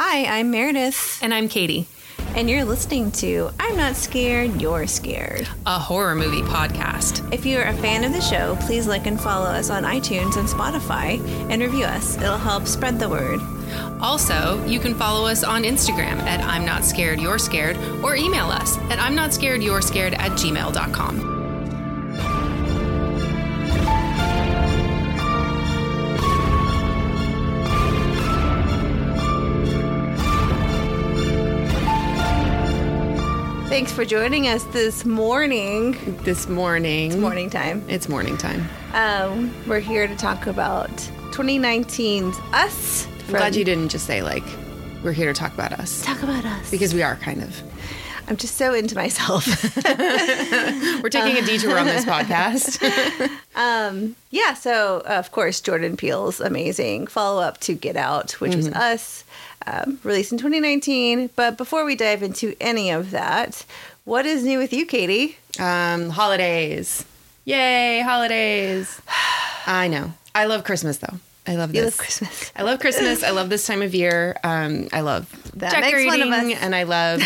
Hi, I'm Meredith, And I'm Kaity, and you're listening to I'm Not Scared, You're Scared. a horror movie podcast. If you're a fan of the show, please like and follow us on iTunes and Spotify and review us. It'll help spread the word. Also, you can follow us on Instagram at I'm Not Scared, You're Scared, or email us at I'm Not Scared, You're Scared at gmail.com. for joining us this morning. This morning. It's Morning time. It's morning time. Um, we're here to talk about 2019's Us. I'm glad you didn't just say, like, we're here to talk about us. talk about us. Because we are kind of. I'm just so into myself. We're taking a detour on this podcast. Yeah, so uh, of course, Jordan Peele's amazing follow up to Get Out, which was Us, um, released in 2019. But before we dive into any of that, what is new with you, Kaity? um, holidays. Yay, holidays. I know. I love Christmas, though. I love this. You love Christmas. I love Christmas. I love this time of year. Um, I love That makes decorating, one of us. and I love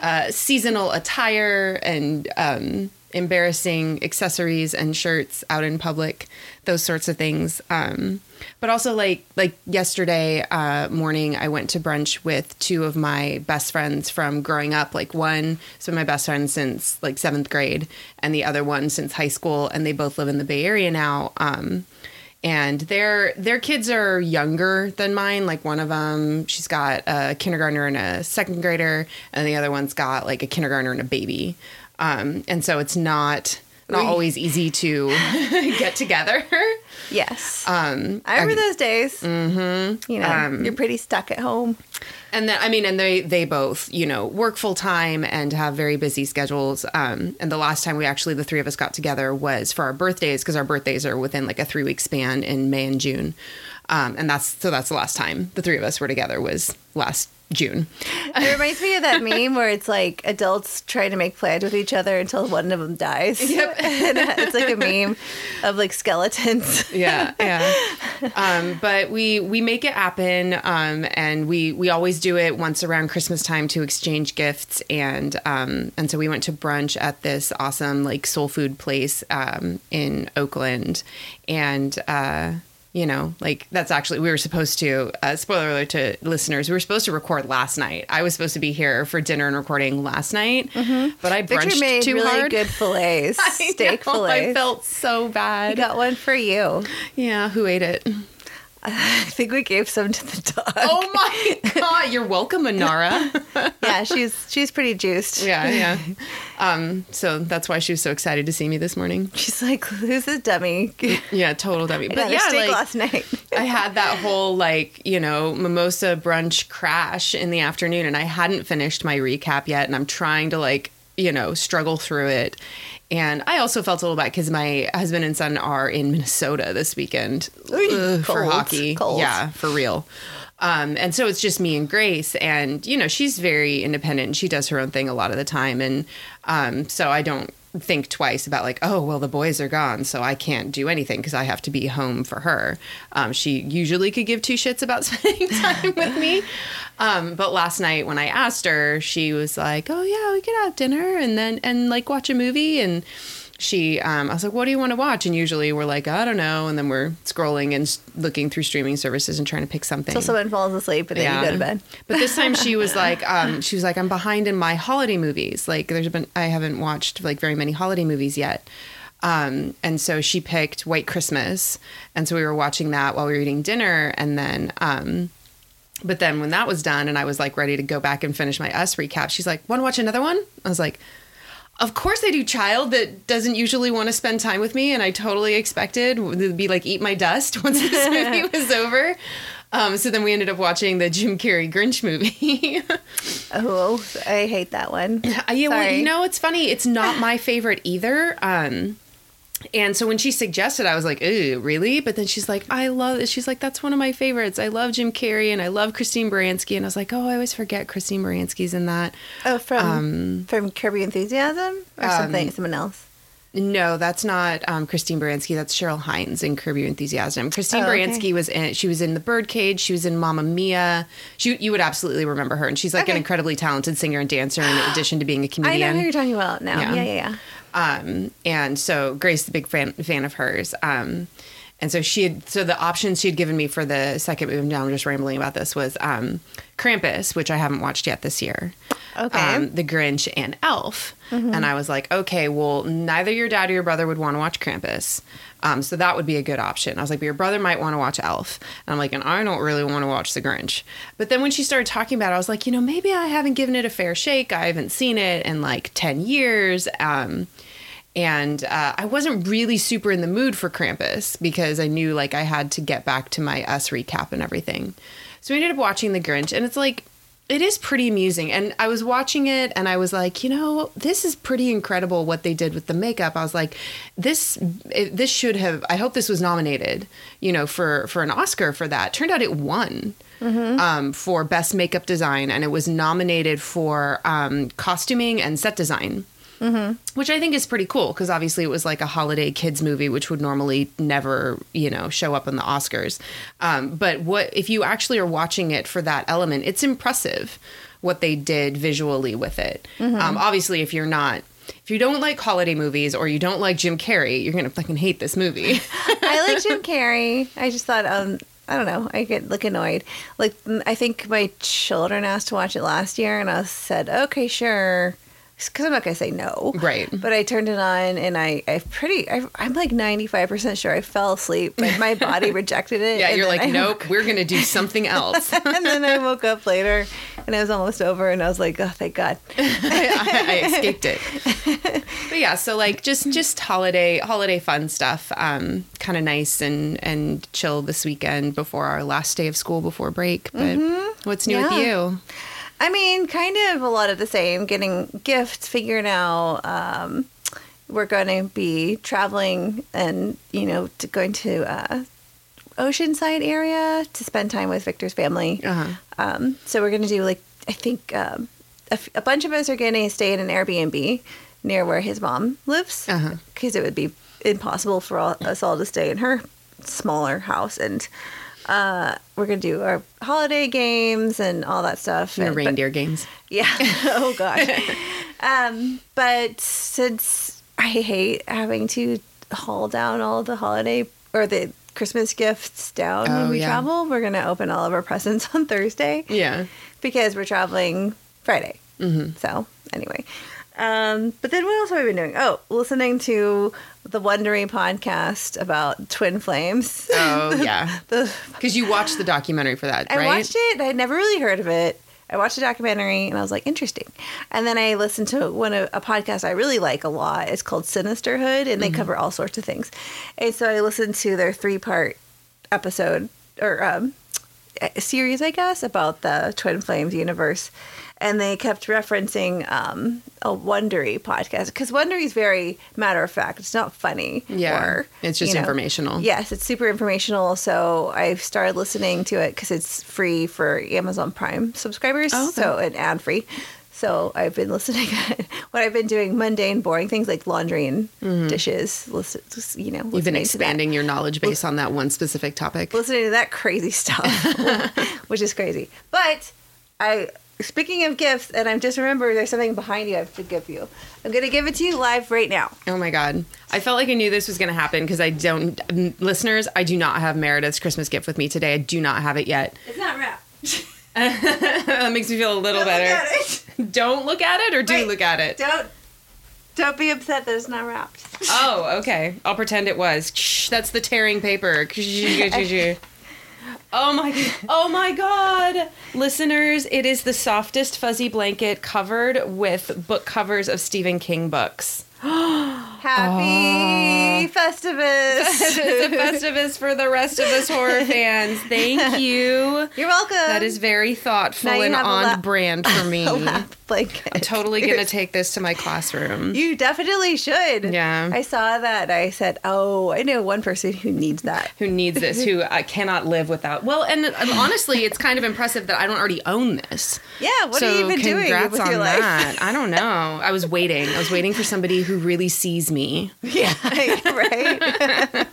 uh, seasonal attire and um, embarrassing accessories and shirts out in public. Those sorts of things. Um, but also, like like yesterday uh, morning, I went to brunch with two of my best friends from growing up. Like one been my best friend since like seventh grade, and the other one since high school. And they both live in the Bay Area now. Um, and their their kids are younger than mine like one of them she's got a kindergartner and a second grader and the other one's got like a kindergartner and a baby um, and so it's not not Oy. always easy to get together Yes. um, I remember those days. Mm-hmm. You know, Um, you're pretty stuck at home. and then I mean, and they they both you know work full time and have very busy schedules. Um, and the last time we actually the three of us got together was for our birthdays because our birthdays are within like a three week span in May and June. Um, and that's so that's the last time the three of us were together was last June. It reminds me of that meme where it's like adults trying to make plans with each other until one of them dies. Yep. and it's like a meme of like skeletons. yeah, yeah. Um, but we we make it happen, um, and we we always do it once around Christmas time to exchange gifts, and um, and so we went to brunch at this awesome like soul food place um, in Oakland, and. Uh, you know, like that's actually we were supposed to. Uh, spoiler alert to listeners: we were supposed to record last night. I was supposed to be here for dinner and recording last night, but I Victor brunched made too really hard. good fillets, steak know, fillets. I felt so I bad. got one for you. Yeah, who ate it? I think we gave some to the dog. Oh my god, you're welcome, Anara. Yeah, she's she's pretty juiced. yeah, yeah. Um, so that's why she was so excited to see me this morning. She's like, who's this dummy? Yeah, total dummy. But yeah, like last night. I had that whole like, you know, mimosa brunch crash in the afternoon and I hadn't finished my recap yet and I'm trying to like, you know, struggle through it. And I also felt a little bad because my husband and son are in Minnesota this weekend Ooh, Ugh, for hockey. cold. Yeah, for real. Um, and so it's just me and Grace, and you know she's very independent. and She does her own thing a lot of the time, and um, so I don't think twice about like, oh well, the boys are gone, so I can't do anything because I have to be home for her. Um, she usually could give two shits about spending time with me, um, but last night when I asked her, she was like, oh yeah, we could have dinner and then and like watch a movie and she um, i was like what do you want to watch? And usually we're like i don't know. And then we're scrolling and looking through streaming services and trying to pick something. Till someone falls asleep and then you go to bed. but this time she was like um, she was like i'm behind in my holiday movies. Like there's been i haven't watched like very many holiday movies yet. Um, and so she picked white christmas. And so we were watching that while we were eating dinner. And then um, but then when that was done and I was like ready to go back and finish my us recap, she's like, "Want to watch another one?" I was like, "Of course I do, child. That doesn't usually want to spend time with me, and I totally expected to be like eat my dust once this movie was over." Um, so then we ended up watching the Jim Carrey Grinch movie. Oh, I hate that one. Uh, yeah, well, you know, it's funny. It's not my favorite either. Um, and so when she suggested, I was like, "Ooh, really?" But then she's like, "I love it." She's like, "That's one of my favorites. I love Jim Carrey and I love Christine Baranski." And I was like, "Oh, I always forget Christine Baranski's in that." Oh, from Um, from Curb Your Enthusiasm or something, someone else. No, that's not um, Christine Baranski. That's Cheryl Hines in Curb Your Enthusiasm. Christine Oh, okay. Baranski was in. She was in The Birdcage. She was in Mamma Mia. She, you would absolutely remember her, and she's like an incredibly talented singer and dancer. In addition to being a comedian, I know who you're talking about now. Yeah. Yeah, yeah, yeah. um, and so Grace, a big fan fan of hers. Um, and so she had so the options she had given me for the second movie. Now I'm just rambling about this was um, Krampus, which I haven't watched yet this year. Okay. Um, the Grinch and Elf, and I was like, okay, well, neither your dad or your brother would want to watch Krampus, um, so that would be a good option. I was like, but your brother might want to watch Elf, and I'm like, and I don't really want to watch the Grinch. But then when she started talking about it, I was like, you know, maybe I haven't given it a fair shake. I haven't seen it in like ten years. Um, and uh, I wasn't really super in the mood for Krampus because I knew like I had to get back to my Us recap and everything. So we ended up watching The Grinch, and it's like it is pretty amusing. And I was watching it, and I was like, you know, this is pretty incredible what they did with the makeup. I was like, this it, this should have. I hope this was nominated, you know, for for an Oscar for that. Turned out it won. Um, for best makeup design, and it was nominated for um, costuming and set design which I think is pretty cool because obviously it was like a holiday kids movie, which would normally never, you know, show up in the Oscars. Um, but what if you actually are watching it for that element? It's impressive what they did visually with it. Um, obviously, if you're not. If you don't like holiday movies or you don't like Jim Carrey, you're gonna fucking hate this movie. I like Jim Carrey. I just thought, um, I don't know, I get look annoyed. Like, I think my children asked to watch it last year, and I said, okay, sure. Because I'm not going to say no. Right. But I turned it on, and I, I pretty, I, I'm like 95% sure I fell asleep, but my body rejected it. yeah, you're like, I nope, we're gonna do something else. and then I woke up later, and it was almost over, and I was like, oh, thank God. I, I escaped it. But yeah, so like just just holiday holiday fun stuff. Um, kind of nice and and chill this weekend before our last day of school before break. But what's new with you? I mean, kind of a lot of the same. Getting gifts, figuring out. Um, we're going to be traveling and you know to going to uh, Oceanside area to spend time with Victor's family. Uh-huh. Um, so we're going to do like I think um, a, f- a bunch of us are going to stay in an Airbnb near where his mom lives because Uh-huh. it would be impossible for all, us all to stay in her smaller house and. Uh, we're gonna do our holiday games and all that stuff. And- but- reindeer games. yeah. oh gosh. um, but since I hate having to haul down all the holiday or the Christmas gifts down Oh, when we yeah. travel, we're gonna open all of our presents on Thursday Yeah. because we're traveling Friday. Mm-hmm. So anyway. Um, but then what else have we been doing? Oh, listening to the Wondery podcast about twin flames. Oh yeah. Because you watched the documentary for that, I right? watched it. I had never really heard of it. I watched the documentary and I was like, interesting. And then I listened to one of a podcast I really like a lot. It's called Sinisterhood, and they cover all sorts of things. And so I listened to their three part episode or um, a series, I guess, about the Twin Flames universe. And they kept referencing um, a Wondery podcast because Wondery is very matter of fact. It's not funny. Yeah. or, It's just you know, informational. Yes, it's super informational. So I've started listening to it because it's free for Amazon Prime subscribers. Oh, okay. So and ad free. So I've been listening. what I've been doing mundane, boring things like laundry and dishes. Listen, just, you know, Mm-hmm. You've been listening to that. expanding your knowledge base on that one specific topic. listening to that crazy stuff, which is crazy. But I, speaking of gifts, and I'm just remembered there's something behind you I have to give you. I'm gonna give it to you live right now. Oh my god. I felt like I knew this was going to happen because I don't listeners, I do not have Meredith's Christmas gift with me today. I do not have it yet. It's not wrapped. that makes me feel a little better. Don't look at it or do Wait, look at it? Don't don't be upset that it's not wrapped. Oh, okay. I'll pretend it was. Shh, That's the tearing paper. Oh my Oh my god. Listeners, it is the softest fuzzy blanket covered with book covers of Stephen King books. Happy Festivus. it's a festivus for the rest of us horror fans. Thank you. You're welcome. That is very thoughtful and on lap- brand for me. blanket. I'm totally gonna take this to my classroom. You definitely should. Yeah. I saw that. I said, "Oh, I know one person who needs that." who needs this? Who I uh, cannot live without? Well, and, and honestly, it's kind of impressive that I don't already own this. Yeah. What so have you been doing with on your life? that. I don't know. I was waiting. I was waiting for somebody who really sees me Yeah. right.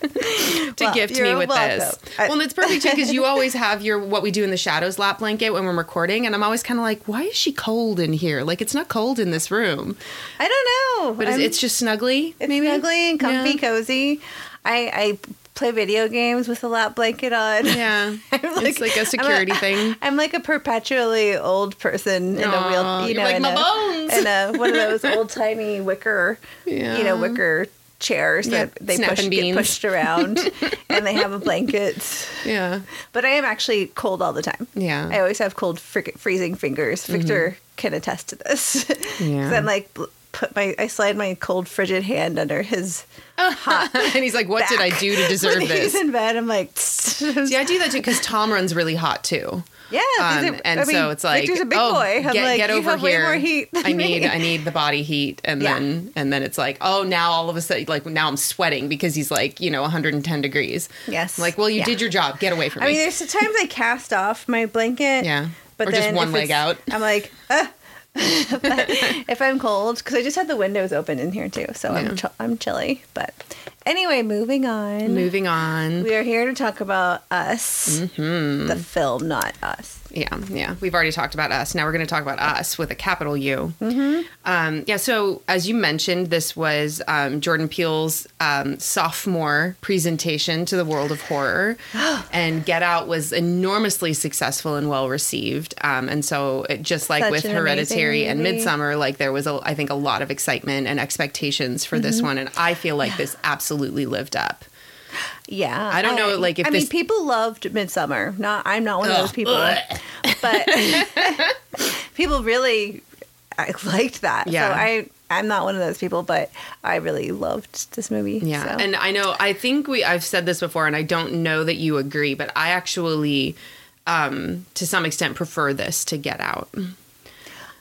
to Well, gift me with welcome. this. I- well, it's perfect too because you always have your what we do in the shadows lap blanket when we're recording, and I'm always kind of like, why is she cold in here? Like it's not cold in this room, I don't know. but it's, it's just snuggly. it's maybe snuggly and comfy, Yeah. cozy. I I play video games with a lap blanket on. Yeah, I'm it's like a I'm security thing. I'm like a perpetually old person in a wheel. You know, like, in "My a, bones." in a one of those old timey wicker, you know, wicker chairs Yeah, that they push, get pushed around, and they have a blanket. Yeah, But I am actually cold all the time. Yeah. I always have cold, freezing fingers. Victor mm-hmm. can attest to this. Yeah. 'Cause I'm like, put my, I slide my cold, frigid hand under his hot. and he's like, "What did I do to deserve when this?" He's in bed. I'm like, See, I do that too because Tom runs really hot too. yeah. Um, are- and I mean, so it's like, Victor's a big oh, boy. I'm get, like, get over here. more heat. I need, me. I need the body heat, and Yeah. then, and then it's like, oh, now all of a sudden, like now I'm sweating because he's like, you know, 110 degrees. Yes. I'm like, well, you Yeah. did your job. Get away from I me. I mean, there's the times I cast off my blanket. Yeah. But Or just then one if leg out. I'm like, ah. If I'm cold, because I just had the windows open in here too, so Yeah. I'm ch- I'm chilly. But anyway, moving on. Moving on. We are here to talk about us, Mm-hmm. the film, not us. Yeah, yeah. We've already talked about us. Now we're going to talk about us with a capital U. Mm-hmm. Um, yeah. So as you mentioned, this was um, Jordan Peele's um, sophomore presentation to the world of horror, and Get Out was enormously successful and well received. Um, and so, it, just like Such with an Hereditary and. Midsommar, like there was, a, I think, a lot of excitement and expectations for Mm-hmm. this one, and I feel like this absolutely lived up. Yeah, I don't know, like, if I mean, people loved Midsommar. Not, I'm not one of those people, but people really I liked that. Yeah. So I, I'm not one of those people, but I really loved this movie. Yeah. so. And I know I think we I've said this before and I don't know that you agree, but I actually um to some extent prefer this to Get Out.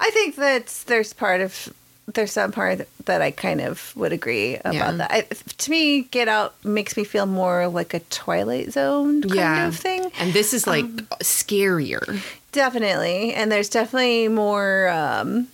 I think that there's part of there's some part that I kind of would agree about Yeah. that. I, to me, Get Out makes me feel more like a Twilight Zone kind yeah. of thing. And this is like Um, scarier. Definitely, and there's definitely more. Um,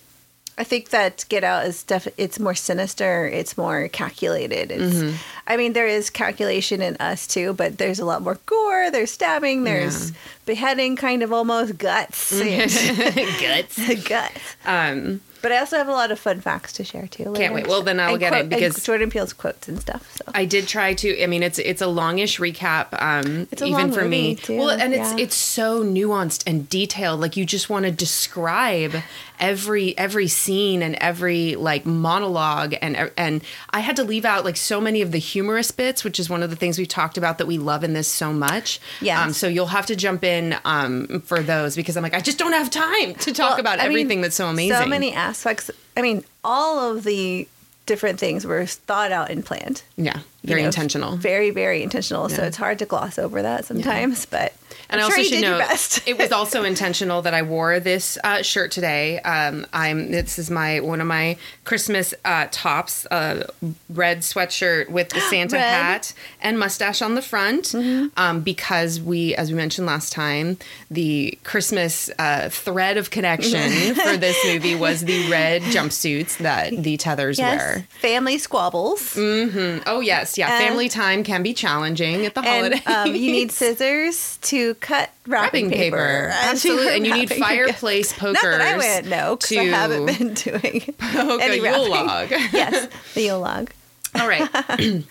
I think that Get Out is def- it's more sinister. It's more calculated. It's, Mm-hmm. I mean, there is calculation in us too, but there's a lot more gore. There's stabbing. There's beheading, kind of almost guts. Guts. guts. Um But I also have a lot of fun facts to share too. later. Can't wait. Well, then I'll And get quote- it because- Jordan Peele's quotes and stuff. So I did try to. I mean, it's it's a longish recap. Um, It's a even long for me. too, Well, and it's yeah. it's so nuanced and detailed. Like you just want to describe every every scene and every like monologue and and I had to leave out like so many of the humorous bits, which is one of the things we've talked about that we love in this so much. Yeah. Um, so you'll have to jump in um for those because I'm like I just don't have time to talk Well, about I mean, everything that's so amazing. So many aspects. I mean, all of the different things were thought out and planned. Yeah, you very know, intentional. Very, very intentional. So it's hard to gloss over that sometimes, but And I'm I sure also you should note it was also intentional that I wore this uh, shirt today. Um, I'm this is my one of my Christmas uh, tops, uh, red sweatshirt with the Santa Red. Mm-hmm. hat and mustache on the front, um, because we, as we mentioned last time, the Christmas uh, thread of connection for this movie was the red jumpsuits that the Tethers yes, wear. family squabbles. Oh yes, yeah. Family time can be challenging at the and holidays. um, you need scissors to cut wrapping, wrapping paper. you Absolutely. And you need fireplace pokers. Not that I wouldn't know, because I haven't been doing poke any a Yule log. yes, the Yule log. All right.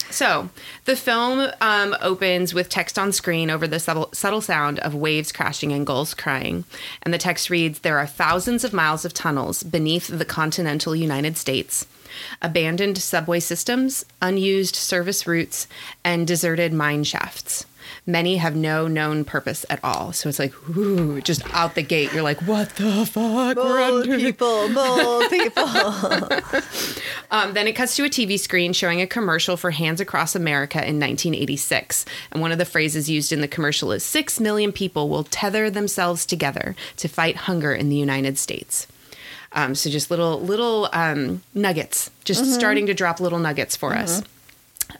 so the film um, opens with text on screen over the subtle, subtle sound of waves crashing and gulls crying. And the text reads There are thousands of miles of tunnels beneath the continental United States, abandoned subway systems, unused service routes, and deserted mine shafts. Many have no known purpose at all. So it's like, ooh, just out the gate, you're like, what the fuck? Bold people, bold people. um, then it cuts to a TV screen showing a commercial for Hands Across America in 1986. And one of the phrases used in the commercial is Six million people will tether themselves together to fight hunger in the United States. Um, so just little little um, nuggets, just Mm-hmm. starting to drop little nuggets for us.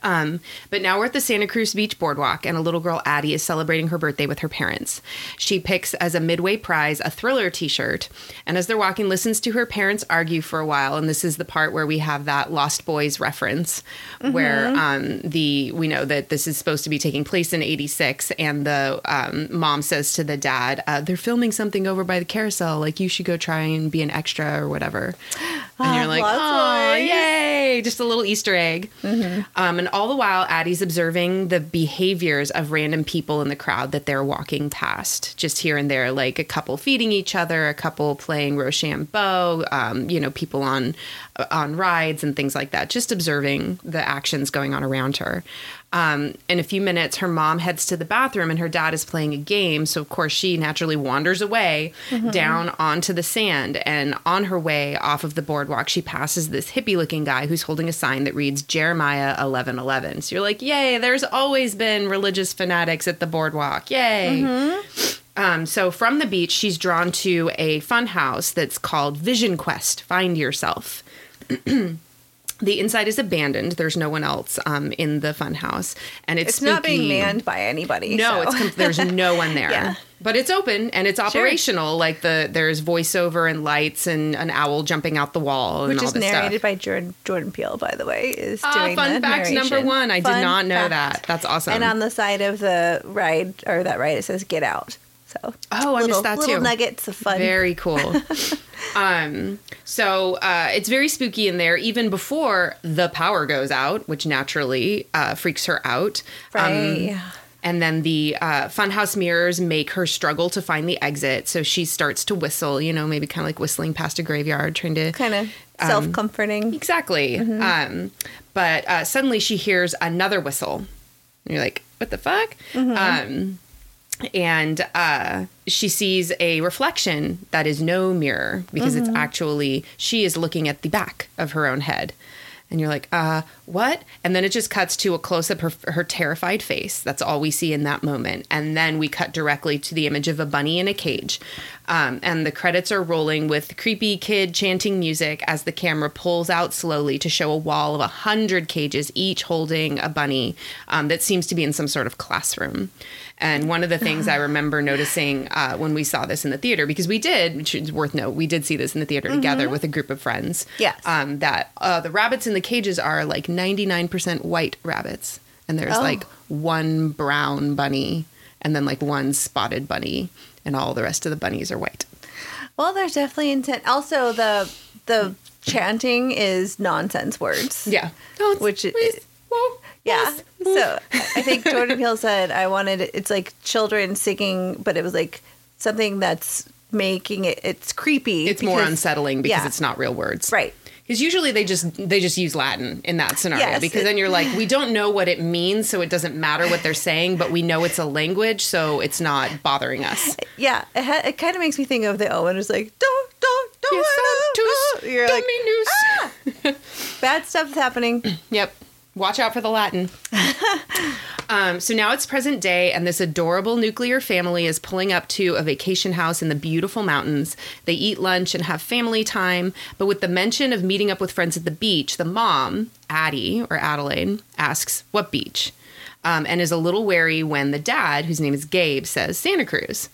Um, but now we're at the Santa Cruz Beach Boardwalk, and a little girl, Addie, is celebrating her birthday with her parents. She picks as a midway prize a thriller t shirt, and as they're walking, listens to her parents argue for a while. And this is the part where we have that Lost Boys reference, where um, the we know that this is supposed to be taking place in 86, and the um, mom says to the dad, uh, They're filming something over by the carousel, like you should go try and be an extra or whatever. And you're like, oh, yay! Just a little Easter egg. Um, and all the while, Addie's observing the behaviors of random people in the crowd that they're walking past, just here and there, like a couple feeding each other, a couple playing Rochambeau, um, you know, people on on rides and things like that. Just observing the actions going on around her. Um, in a few minutes, her mom heads to the bathroom and her dad is playing a game. So, of course, she naturally wanders away down onto the sand. And on her way off of the boardwalk, she passes this hippie looking guy who's holding a sign that reads Jeremiah 11 11. So you're like, yay, there's always been religious fanatics at the boardwalk. Yay. Um, so from the beach, she's drawn to a fun house that's called Vision Quest Find Yourself. the inside is abandoned. There's no one else um, in the fun house, and it's, It's not being manned by anybody. No, so. it's there's no one there. Yeah. But it's open and it's operational. Like the there's voiceover and lights and an owl jumping out the wall and which is narrated stuff. by Jordan, Jordan Peele, by the way, is Ah, doing fun fact number one. I did not know fact. that. That's awesome. And on the side of the ride or that ride, it says "Get Out." So Oh, I missed little, that little too. nuggets of fun. Very cool. um, so uh, it's very spooky in there, even before the power goes out, which naturally uh, freaks her out. Um, Right, yeah. And then the uh, funhouse mirrors make her struggle to find the exit. So she starts to whistle, you know, maybe kind of like whistling past a graveyard, trying to kind of Um, self comforting. Exactly. Um, but uh, suddenly she hears another whistle. And you're like, what the fuck? Um, and uh, she sees a reflection that is no mirror because it's actually, she is looking at the back of her own head. And you're like, uh, what? And then it just cuts to a close up of her, her terrified face. That's all we see in that moment. And then we cut directly to the image of a bunny in a cage. Um, and the credits are rolling with creepy kid chanting music as the camera pulls out slowly to show a wall of a hundred cages, each holding a bunny um, that seems to be in some sort of classroom. And one of the things I remember noticing uh, when we saw this in the theater, because we did, which is worth note, we did see this in the theater together with a group of friends. Yes. Um, that uh, the rabbits in the cages are like 99% white rabbits. And there's Oh. like one brown bunny and then like one spotted bunny. And all the rest of the bunnies are white. Well, there's definitely intent. Also, the the chanting is nonsense words. Yeah. No, it's, Which is- Yeah. So I think Jordan Peele said I wanted it's like children singing, but it was like something that's making it it's creepy. it's more unsettling because yeah. it's not real words. Right. Because usually they just they just use Latin in that scenario Yes, because it- then you're like we don't know what it means so it doesn't matter what they're saying but we know it's a language so it's not bothering us. Yeah, it, ha- it kind of makes me think of the Omen. It's like don't don't don't. Yes, don't, tus You're like dominus. Ah! bad stuff's happening. Yep. Watch out for the Latin. um, so now it's present day, and this adorable nuclear family is pulling up to a vacation house in the beautiful mountains. They eat lunch and have family time, but with the mention of meeting up with friends at the beach, the mom, Addie or Adelaide, asks, What beach? Um, and is a little wary when the dad, whose name is Gabe, says Santa Cruz.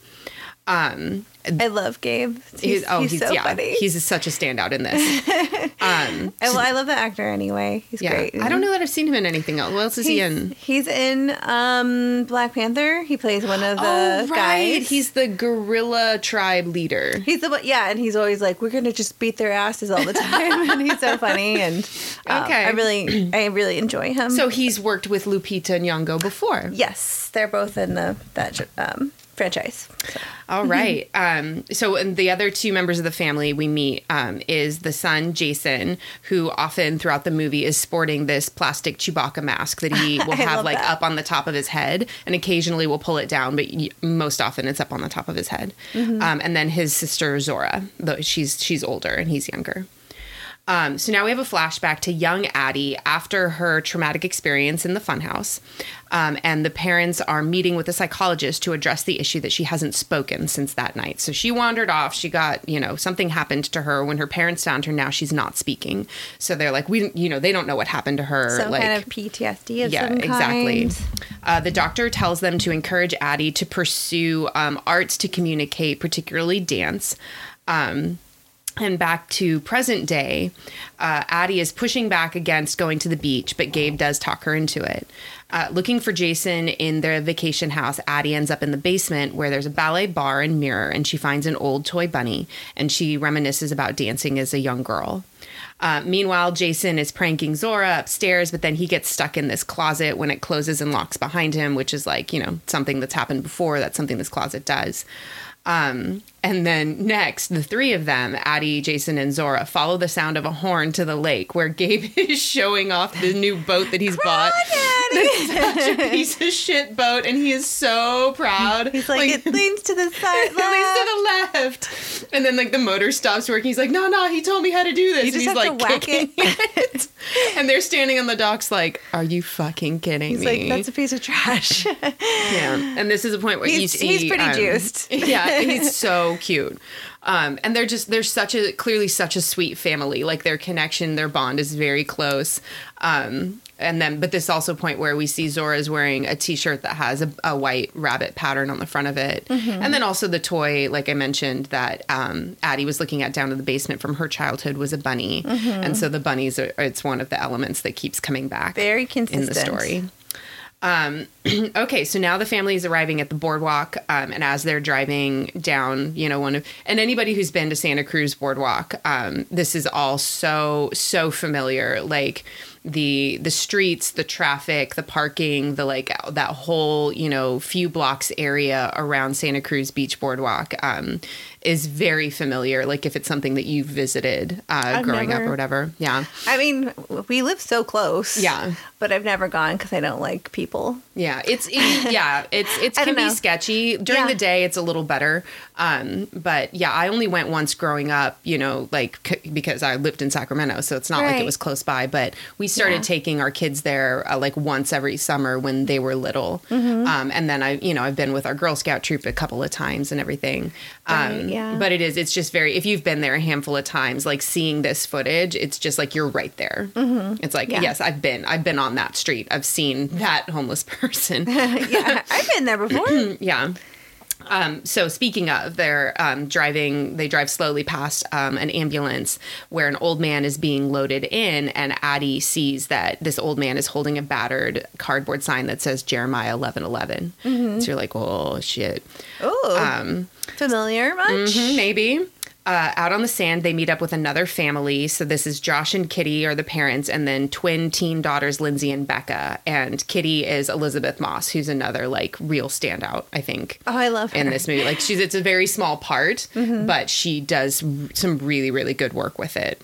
Um, I love Gabe. He's, he's, oh, he's, he's, so yeah, funny. he's such a standout in this. Um, I, well, I love the actor anyway. He's yeah, great. I don't know that I've seen him in anything else. What else is he in? he's in um, Black Panther. He plays one of the oh, right. guys. He's the gorilla tribe leader. He's the one, yeah, and he's always like, "We're gonna just beat their asses all the time," and he's so funny. And um, Okay. I really, I really enjoy him. So he's worked with Lupita Nyong'o before. yes, they're both in the that um, franchise. So, All right. Um, so and the other two members of the family we meet um, is the son Jason, who often throughout the movie is sporting this plastic Chewbacca mask that he will have like that. up on the top of his head, and occasionally will pull it down, but most often it's up on the top of his head. Mm-hmm. Um, and then his sister Zora, though she's she's older and he's younger. Um, so now we have a flashback to young Addie after her traumatic experience in the funhouse. Um, and the parents are meeting with a psychologist to address the issue that she hasn't spoken since that night. So she wandered off. She got, you know, something happened to her when her parents found her. Now she's not speaking. So they're like, we, you know, they don't know what happened to her. Some like, kind of PTSD yeah, exactly. Uh, the doctor tells them to encourage Addie to pursue um, arts to communicate, particularly dance. Um, and back to present day, uh, Addie is pushing back against going to the beach, but Gabe does talk her into it. Uh, looking for Jason in their vacation house, Addie ends up in the basement where there's a ballet bar and mirror, and she finds an old toy bunny, and she reminisces about dancing as a young girl. Uh, meanwhile, Jason is pranking Zora upstairs, but then he gets stuck in this closet when it closes and locks behind him, which is like, you know, something that's happened before. That's something this closet does. Um, and then next, the three of them, Addie, Jason, and Zora, follow the sound of a horn to the lake where Gabe is showing off the new boat that he's bought. It's such a piece of shit boat, and he is so proud. He's like, it leans to the side. It leans to the left. And then like the motor stops working. He's like, no, no, he told me how to do this. You just and he's have like to whack kicking it. and they're standing on the docks like, are you fucking kidding He's me? like, that's a piece of trash. yeah. And this is a point where you He's- see he's pretty um, juiced. yeah, he's so cute. Um, and they're just they're such a clearly such a sweet family. Like their connection, their bond is very close. Um, and then, but this also point where we see Zora's wearing a T-shirt that has a, a white rabbit pattern on the front of it, and then also the toy, like I mentioned, that um, Addie was looking at down in the basement from her childhood was a bunny, and so the bunnies are it's one of the elements that keeps coming back Very consistent in the story. Um, okay, so now the family is arriving at the boardwalk, um, and as they're driving down, you know, one of and anybody who's been to Santa Cruz Boardwalk, um, this is all so so familiar. Like the the streets, the traffic, the parking, the like that whole you know few blocks area around Santa Cruz Beach Boardwalk um, is very familiar. Like if it's something that you've visited uh, growing up or whatever, yeah. I mean, we live so close. Yeah. But I've never gone because I don't like people. Yeah, it's it, yeah, it's it can be know. sketchy during Yeah. the day. It's a little better, um, but yeah, I only went once growing up. You know, like c- because I lived in Sacramento, so it's not like it was close by. But we started Yeah. taking our kids there uh, like once every summer when they were little, Mm-hmm. um, and then I you know I've been with our Girl Scout troop a couple of times and everything. Um, Right, yeah. But it is it's just very if you've been there a handful of times, like seeing this footage, it's just like you're right there. It's like Mm-hmm. Yeah. yes, I've been I've been on that street. I've seen that homeless person. yeah, I've been there before. yeah. Um, so speaking of, they're um, driving. They drive slowly past um, an ambulance where an old man is being loaded in, and Addie sees that this old man is holding a battered cardboard sign that says Jeremiah eleven eleven. So you're like, oh shit, Oh, um, familiar much? mhm, maybe. Uh, out on the sand, they meet up with another family. So this is Josh and Kitty are the parents, and then twin teen daughters Lindsay and Becca. And Kitty is Elisabeth Moss, who's another like real standout, I think Oh, I love her. in this movie. Like she's it's a very small part, but she does some really really good work with it.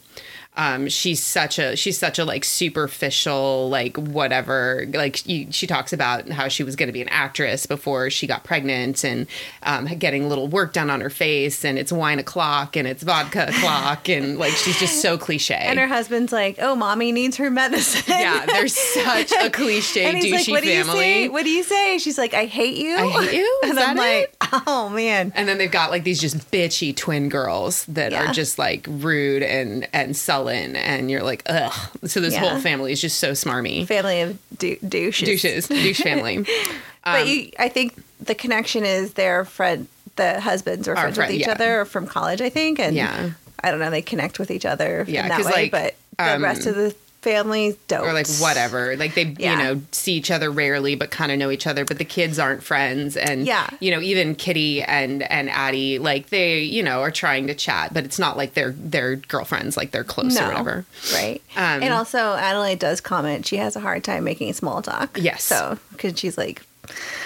Um, she's such a she's such a like superficial like whatever like you, she talks about how she was going to be an actress before she got pregnant and um, getting a little work done on her face and it's wine o'clock and it's vodka o'clock and like she's just so cliche. And her husband's like, "Oh, mommy needs her medicine." yeah, there's such a cliche and he's douchey like, "What do you say? What do you say?" She's like, "I hate you." I hate you? Is and I'm it? like, "Oh man." And then they've got like these just bitchy twin girls that Yeah. are just like rude and and sullen, and you're like, ugh. So this Yeah. whole family is just so smarmy. Family of dou- douches. Douches, douche family. But Um, you, I think the connection is their friend, the husbands are friends friend- with each yeah. other from college, I think. And Yeah. I don't know, they connect with each other Yeah, in that way, like, but the um, rest of the family don't. or like whatever. Like they, Yeah. you know, see each other rarely, but kind of know each other. But the kids aren't friends, and Yeah. you know, even Kitty and and Addie, like they, you know, are trying to chat, but it's not like they're they're girlfriends, like they're close or whatever. Right. Um, and also, Adelaide does comment she has a hard time making small talk. Yes. So, because she's like,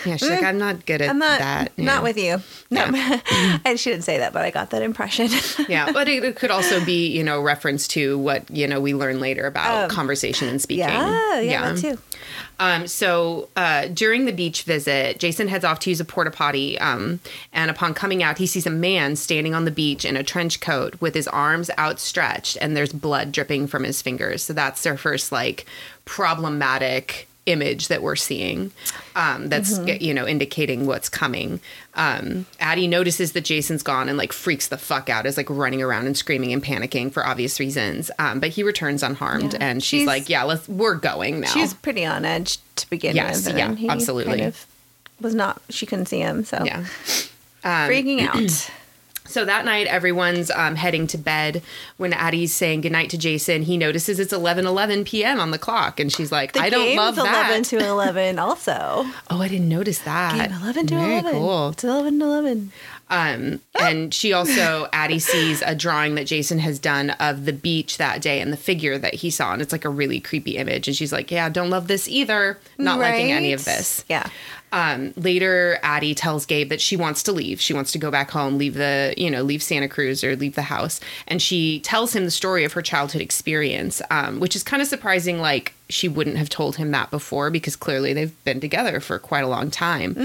Yeah, she's like, I'm not good at I'm not that. not with you. No, I shouldn't say that, but I got that impression. yeah, but it, it could also be, you know, reference to what you know we learn later about Um, conversation and speaking. yeah, yeah, that too. Um, so uh, during the beach visit, Jason heads off to use a porta potty, um, and upon coming out, he sees a man standing on the beach in a trench coat with his arms outstretched, and there's blood dripping from his fingers. So that's their first like problematic image that we're seeing um, that's you know indicating what's coming um, addie notices that jason's gone and like freaks the fuck out is like running around and screaming and panicking for obvious reasons um, but he returns unharmed Yeah. and she's, She's- like yeah let's we're going now she's pretty on edge to begin Yes, with. yeah, he absolutely. Kind of was not. She couldn't see him, so yeah Um, freaking out. So that night, everyone's um, heading to bed. When Addie's saying goodnight to Jason, he notices it's 11 11 p.m. on the clock. And she's like, The I don't love that. Eleven to eleven, also. oh, I didn't notice that. Game eleven to Very eleven. cool. It's eleven to eleven. Um, and she also, Addie sees a drawing that Jason has done of the beach that day and the figure that he saw. And it's like a really creepy image. And she's like, Yeah, don't love this either. Not liking any of this. Yeah. Um, later, Addie tells Gabe that she wants to leave. She wants to go back home, leave the, you know, leave Santa Cruz or leave the house. And she tells him the story of her childhood experience, um, which is kind of surprising. Like, she wouldn't have told him that before because clearly they've been together for quite a long time.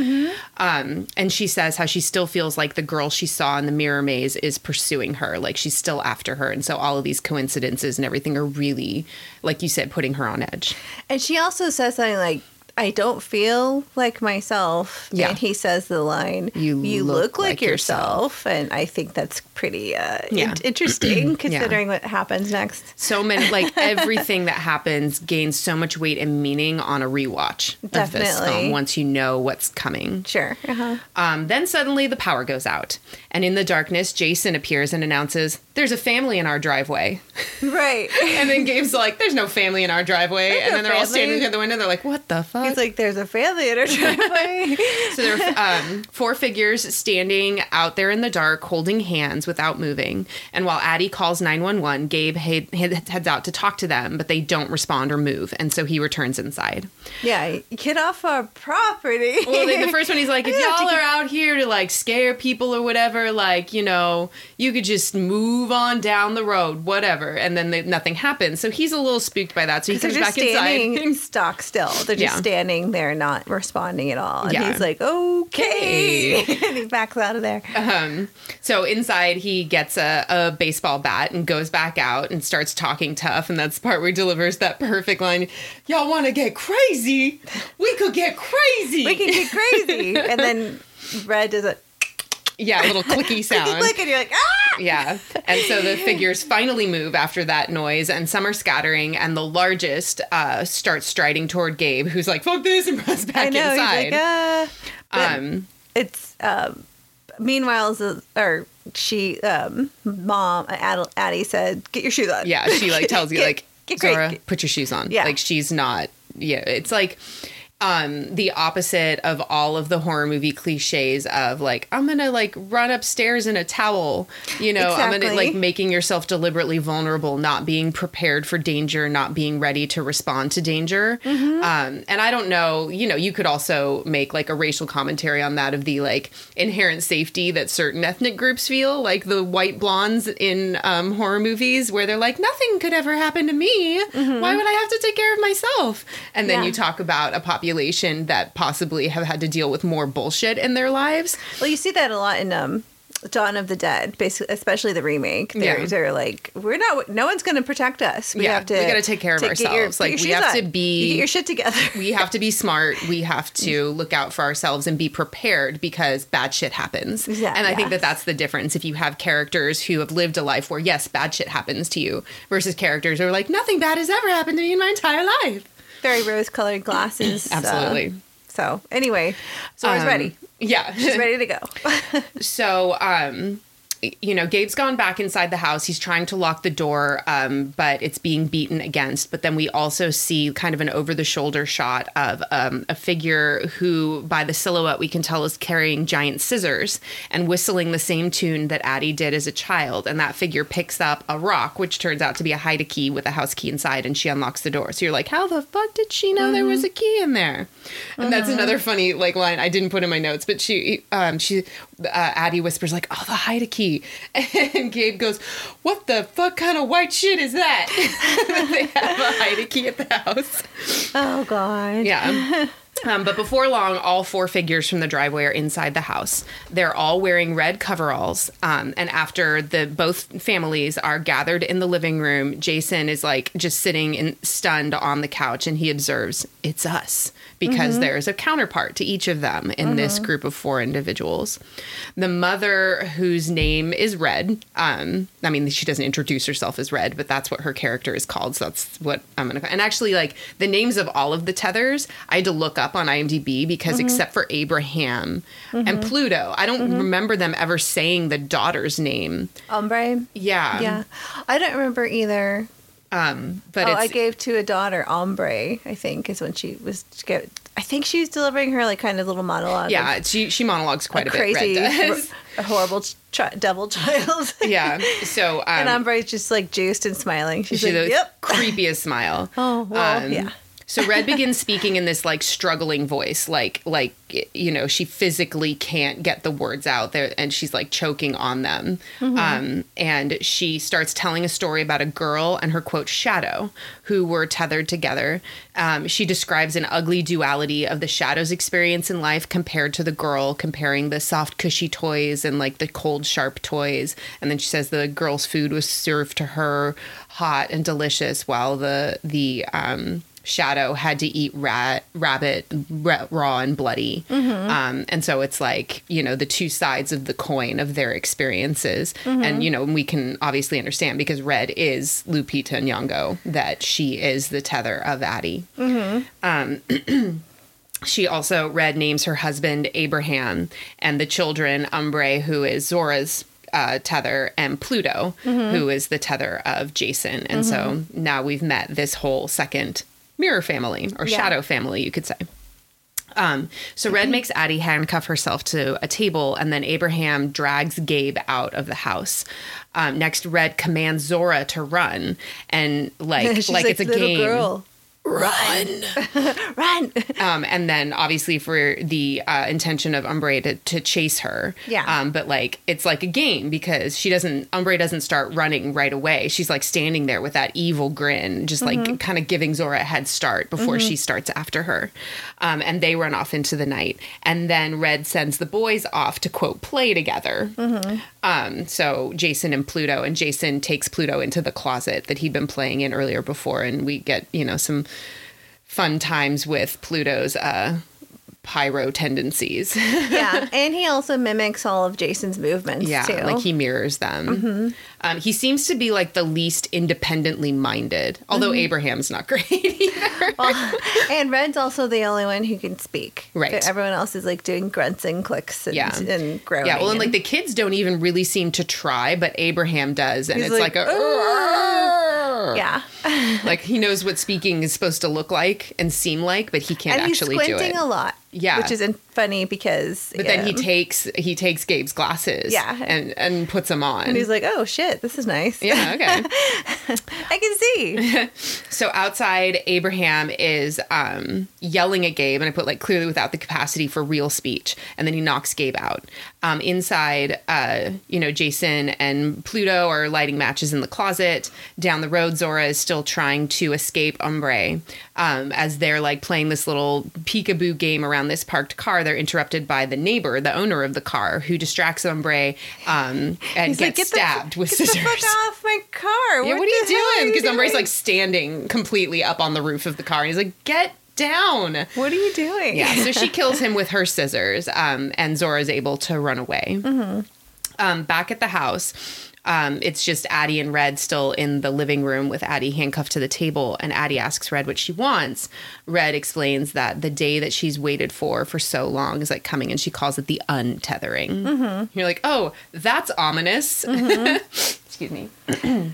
Um, and she says how she still feels like the girl she saw in the mirror maze is pursuing her, like she's still after her. And so all of these coincidences and everything are really, like you said, putting her on edge. And she also says something like, I don't feel like myself. Yeah. And he says the line, You You, look look, like, like yourself." yourself. And I think that's pretty uh, in- interesting considering what happens next. so many like everything that happens gains so much weight and meaning on a rewatch of this Definitely. film once you know what's coming. Sure. Uh-huh. Um, then suddenly the power goes out, and in the darkness, Jason appears and announces, "There's a family in our driveway." Right. And then Gabe's like, "There's no family in our driveway," and no then they're all standing family. at the window. They're like, "What the fuck?" He's like, there's a family in our driveway. So there are um, four figures standing out there in the dark, holding hands without moving. And while Addie calls 911, Gabe head, head, heads out to talk to them, but they don't respond or move. And so he returns inside. yeah, get off our property. Well, the, the first one, he's like, if I have to y'all are out here to like scare people or whatever, like, you know, you could just move on down the road, whatever. And then they, nothing happens. So he's a little spooked by that. So he they're comes just back standing inside. stock still. They're just Yeah. standing there, not responding at all. And Yeah. he's like, okay. and he backs out of there. Um, so inside, he gets a, a baseball bat and goes back out and starts talking tough. And that's the part where he delivers that perfect line Y'all want to get crazy? We could get crazy. we can get crazy. and then Red does a yeah, a little clicky sound. click, and you're like, ah! Yeah. And so the figures finally move after that noise, and some are scattering, and the largest uh, starts striding toward Gabe, who's like, fuck this, and runs back I know. inside. He's like, ah. Um, it's um, meanwhile, or she, um, mom, Ad- Addie said, "Get your shoes on." Yeah, she like tells you Get- like get great. Zora, put your shoes on. Yeah. Like she's not yeah, it's like um the opposite of all of the horror movie cliches of like I'm to like run upstairs in a towel, you know, I'm going to like making yourself deliberately vulnerable, not being prepared for danger, not being ready to respond to danger. Mm-hmm. Um and I don't know, you know, you could also make like a racial commentary on that of the like inherent safety that certain ethnic groups feel, like the white blondes in um, horror movies where they're like, nothing could ever happen to me. Why would I have to take care of myself? And then Mm-hmm. Yeah. you talk about a population that possibly have had to deal with more bullshit in their lives. Well, you see that a lot in um, Dawn of the Dead, basically, especially the remake. They're, Yeah. they're like, we're not. No one's going to protect us. We Yeah, have to. we gotta take care of your- ourselves. put Like, we have to be- You get your shit together. We have to be smart. We have to look out for ourselves and be prepared because bad shit happens. Yeah, and I think that that's the difference. If you have characters who have lived a life where, yes, bad shit happens to you, versus characters who are like, nothing bad has ever happened to me in my entire life. Very rose-colored glasses. uh, Absolutely. so anyway, Zora's Um, ready. Yeah. She's ready to go. so um you know, Gabe's gone back inside the house. He's trying to lock the door, um, but it's being beaten against. But then we also see kind of an over the shoulder shot of um, a figure who, by the silhouette, we can tell is carrying giant scissors and whistling the same tune that Addie did as a child. And that figure picks up a rock, which turns out to be a hide a key with a house key inside, and she unlocks the door. So you're like, how the fuck did she know there was a key in there? And that's another funny like line I didn't put in my notes, but she, um, she, uh, Addie whispers like, "Oh, the hide a key," and Gabe goes, "What the fuck kind of white shit is that?" they have a hide key at the house. Oh God. Yeah. Um, but before long, all four figures from the driveway are inside the house. They're all wearing red coveralls. Um, and after the both families are gathered in the living room, Jason is like just sitting in, stunned on the couch, and he observes it's us because mm-hmm. there's a counterpart to each of them in this uh-huh. group of four individuals. The mother, whose name is Red, um, I mean, she doesn't introduce herself as Red, but that's what her character is called. So that's what I'm gonna. And actually, like the names of all of the tethers, I had to look up on IMDb because mm-hmm. except for Abraham and mm-hmm. Pluto, I don't remember them ever saying the daughter's name. Umbrae. Yeah, Yeah. I don't remember either. Um, but oh, it's I gave to a daughter Umbrae. I think is when she was. I think she was delivering her like kind of little monologue. yeah. She she monologues quite a, a crazy, bit. Does. a horrible chi- devil child. yeah. So um, and Umbrae's just like juiced and smiling. She's She's like, the "Yep." creepiest smile. Oh well, Um, yeah. So Red begins speaking in this like struggling voice, like like you know she physically can't get the words out there, and she's like choking on them. Um, and she starts telling a story about a girl and her quote shadow who were tethered together. Um, she describes an ugly duality of the shadow's experience in life compared to the girl, comparing the soft cushy toys and like the cold sharp toys. And then she says the girl's food was served to her hot and delicious, while the the um, Shadow had to eat rat, rabbit ra- raw and bloody. Um, and so it's like, you know, the two sides of the coin of their experiences. And, you know, we can obviously understand because Red is Lupita Nyong'o, that she is the tether of Addie. Um, she also, Red names her husband Abraham and the children Umbrae, who is Zora's uh, tether, and Pluto, who is the tether of Jason. And so now we've met this whole second mirror family or Yeah. shadow family, you could say. Um, so Red makes Addie handcuff herself to a table, and then Abraham drags Gabe out of the house. Um, next, Red commands Zora to run, and like She's like, it's a game. Girl, Run. run. Um, and then obviously for the uh, intention of Umbrae to, to chase her. Yeah. Um, but like it's like a game because she doesn't Umbrae doesn't start running right away. She's like standing there with that evil grin, just like kind of giving Zora a head start before she starts after her. Um, and they run off into the night. And then Red sends the boys off to quote play together. Um, so Jason and Pluto, and Jason takes Pluto into the closet that he'd been playing in earlier before, and we get you know some fun times with Pluto's uh, pyro tendencies. yeah, and he also mimics all of Jason's movements yeah, too. like he mirrors them. Um, he seems to be like the least independently minded, although Abraham's not great either. and Red's also the only one who can speak. Right. Everyone else is like doing grunts and clicks and, Yeah. and groaning. yeah, well, and like the kids don't even really seem to try, but Abraham does, and it's like, like, a yeah, like he knows what speaking is supposed to look like and seem like, but he can't and he's actually do it. squinting a lot. Yeah. which isn't funny because. But then he takes he takes Gabe's glasses, Yeah. and and puts them on. and he's like, "Oh shit, this is nice. yeah, okay. I can see." So outside, Abraham is um, yelling at Gabe, and I put like clearly without the capacity for real speech, and then he knocks Gabe out. Um, inside, uh, you know, Jason and Pluto are lighting matches in the closet. Down the road, Zora is still trying to escape Umbrae. Um, as they're like playing this little peekaboo game around this parked car, they're interrupted by the neighbor, the owner of the car, who distracts Umbrae um, and He's like, gets "Get the- stabbed with Get scissors. the fuck off my car! Yeah, what, are you doing? Because doing? like standing completely up on the roof of the car, and he's like, "Get down!" "What are you doing?" Yeah, so she kills him with her scissors, um, and Zora's able to run away. Um, back at the house, um, it's just Addie and Red still in the living room with Addie handcuffed to the table. And Addie asks Red what she wants. Red explains that the day that she's waited for for so long is like coming, and she calls it the untethering. You're like, oh, that's ominous. Excuse me.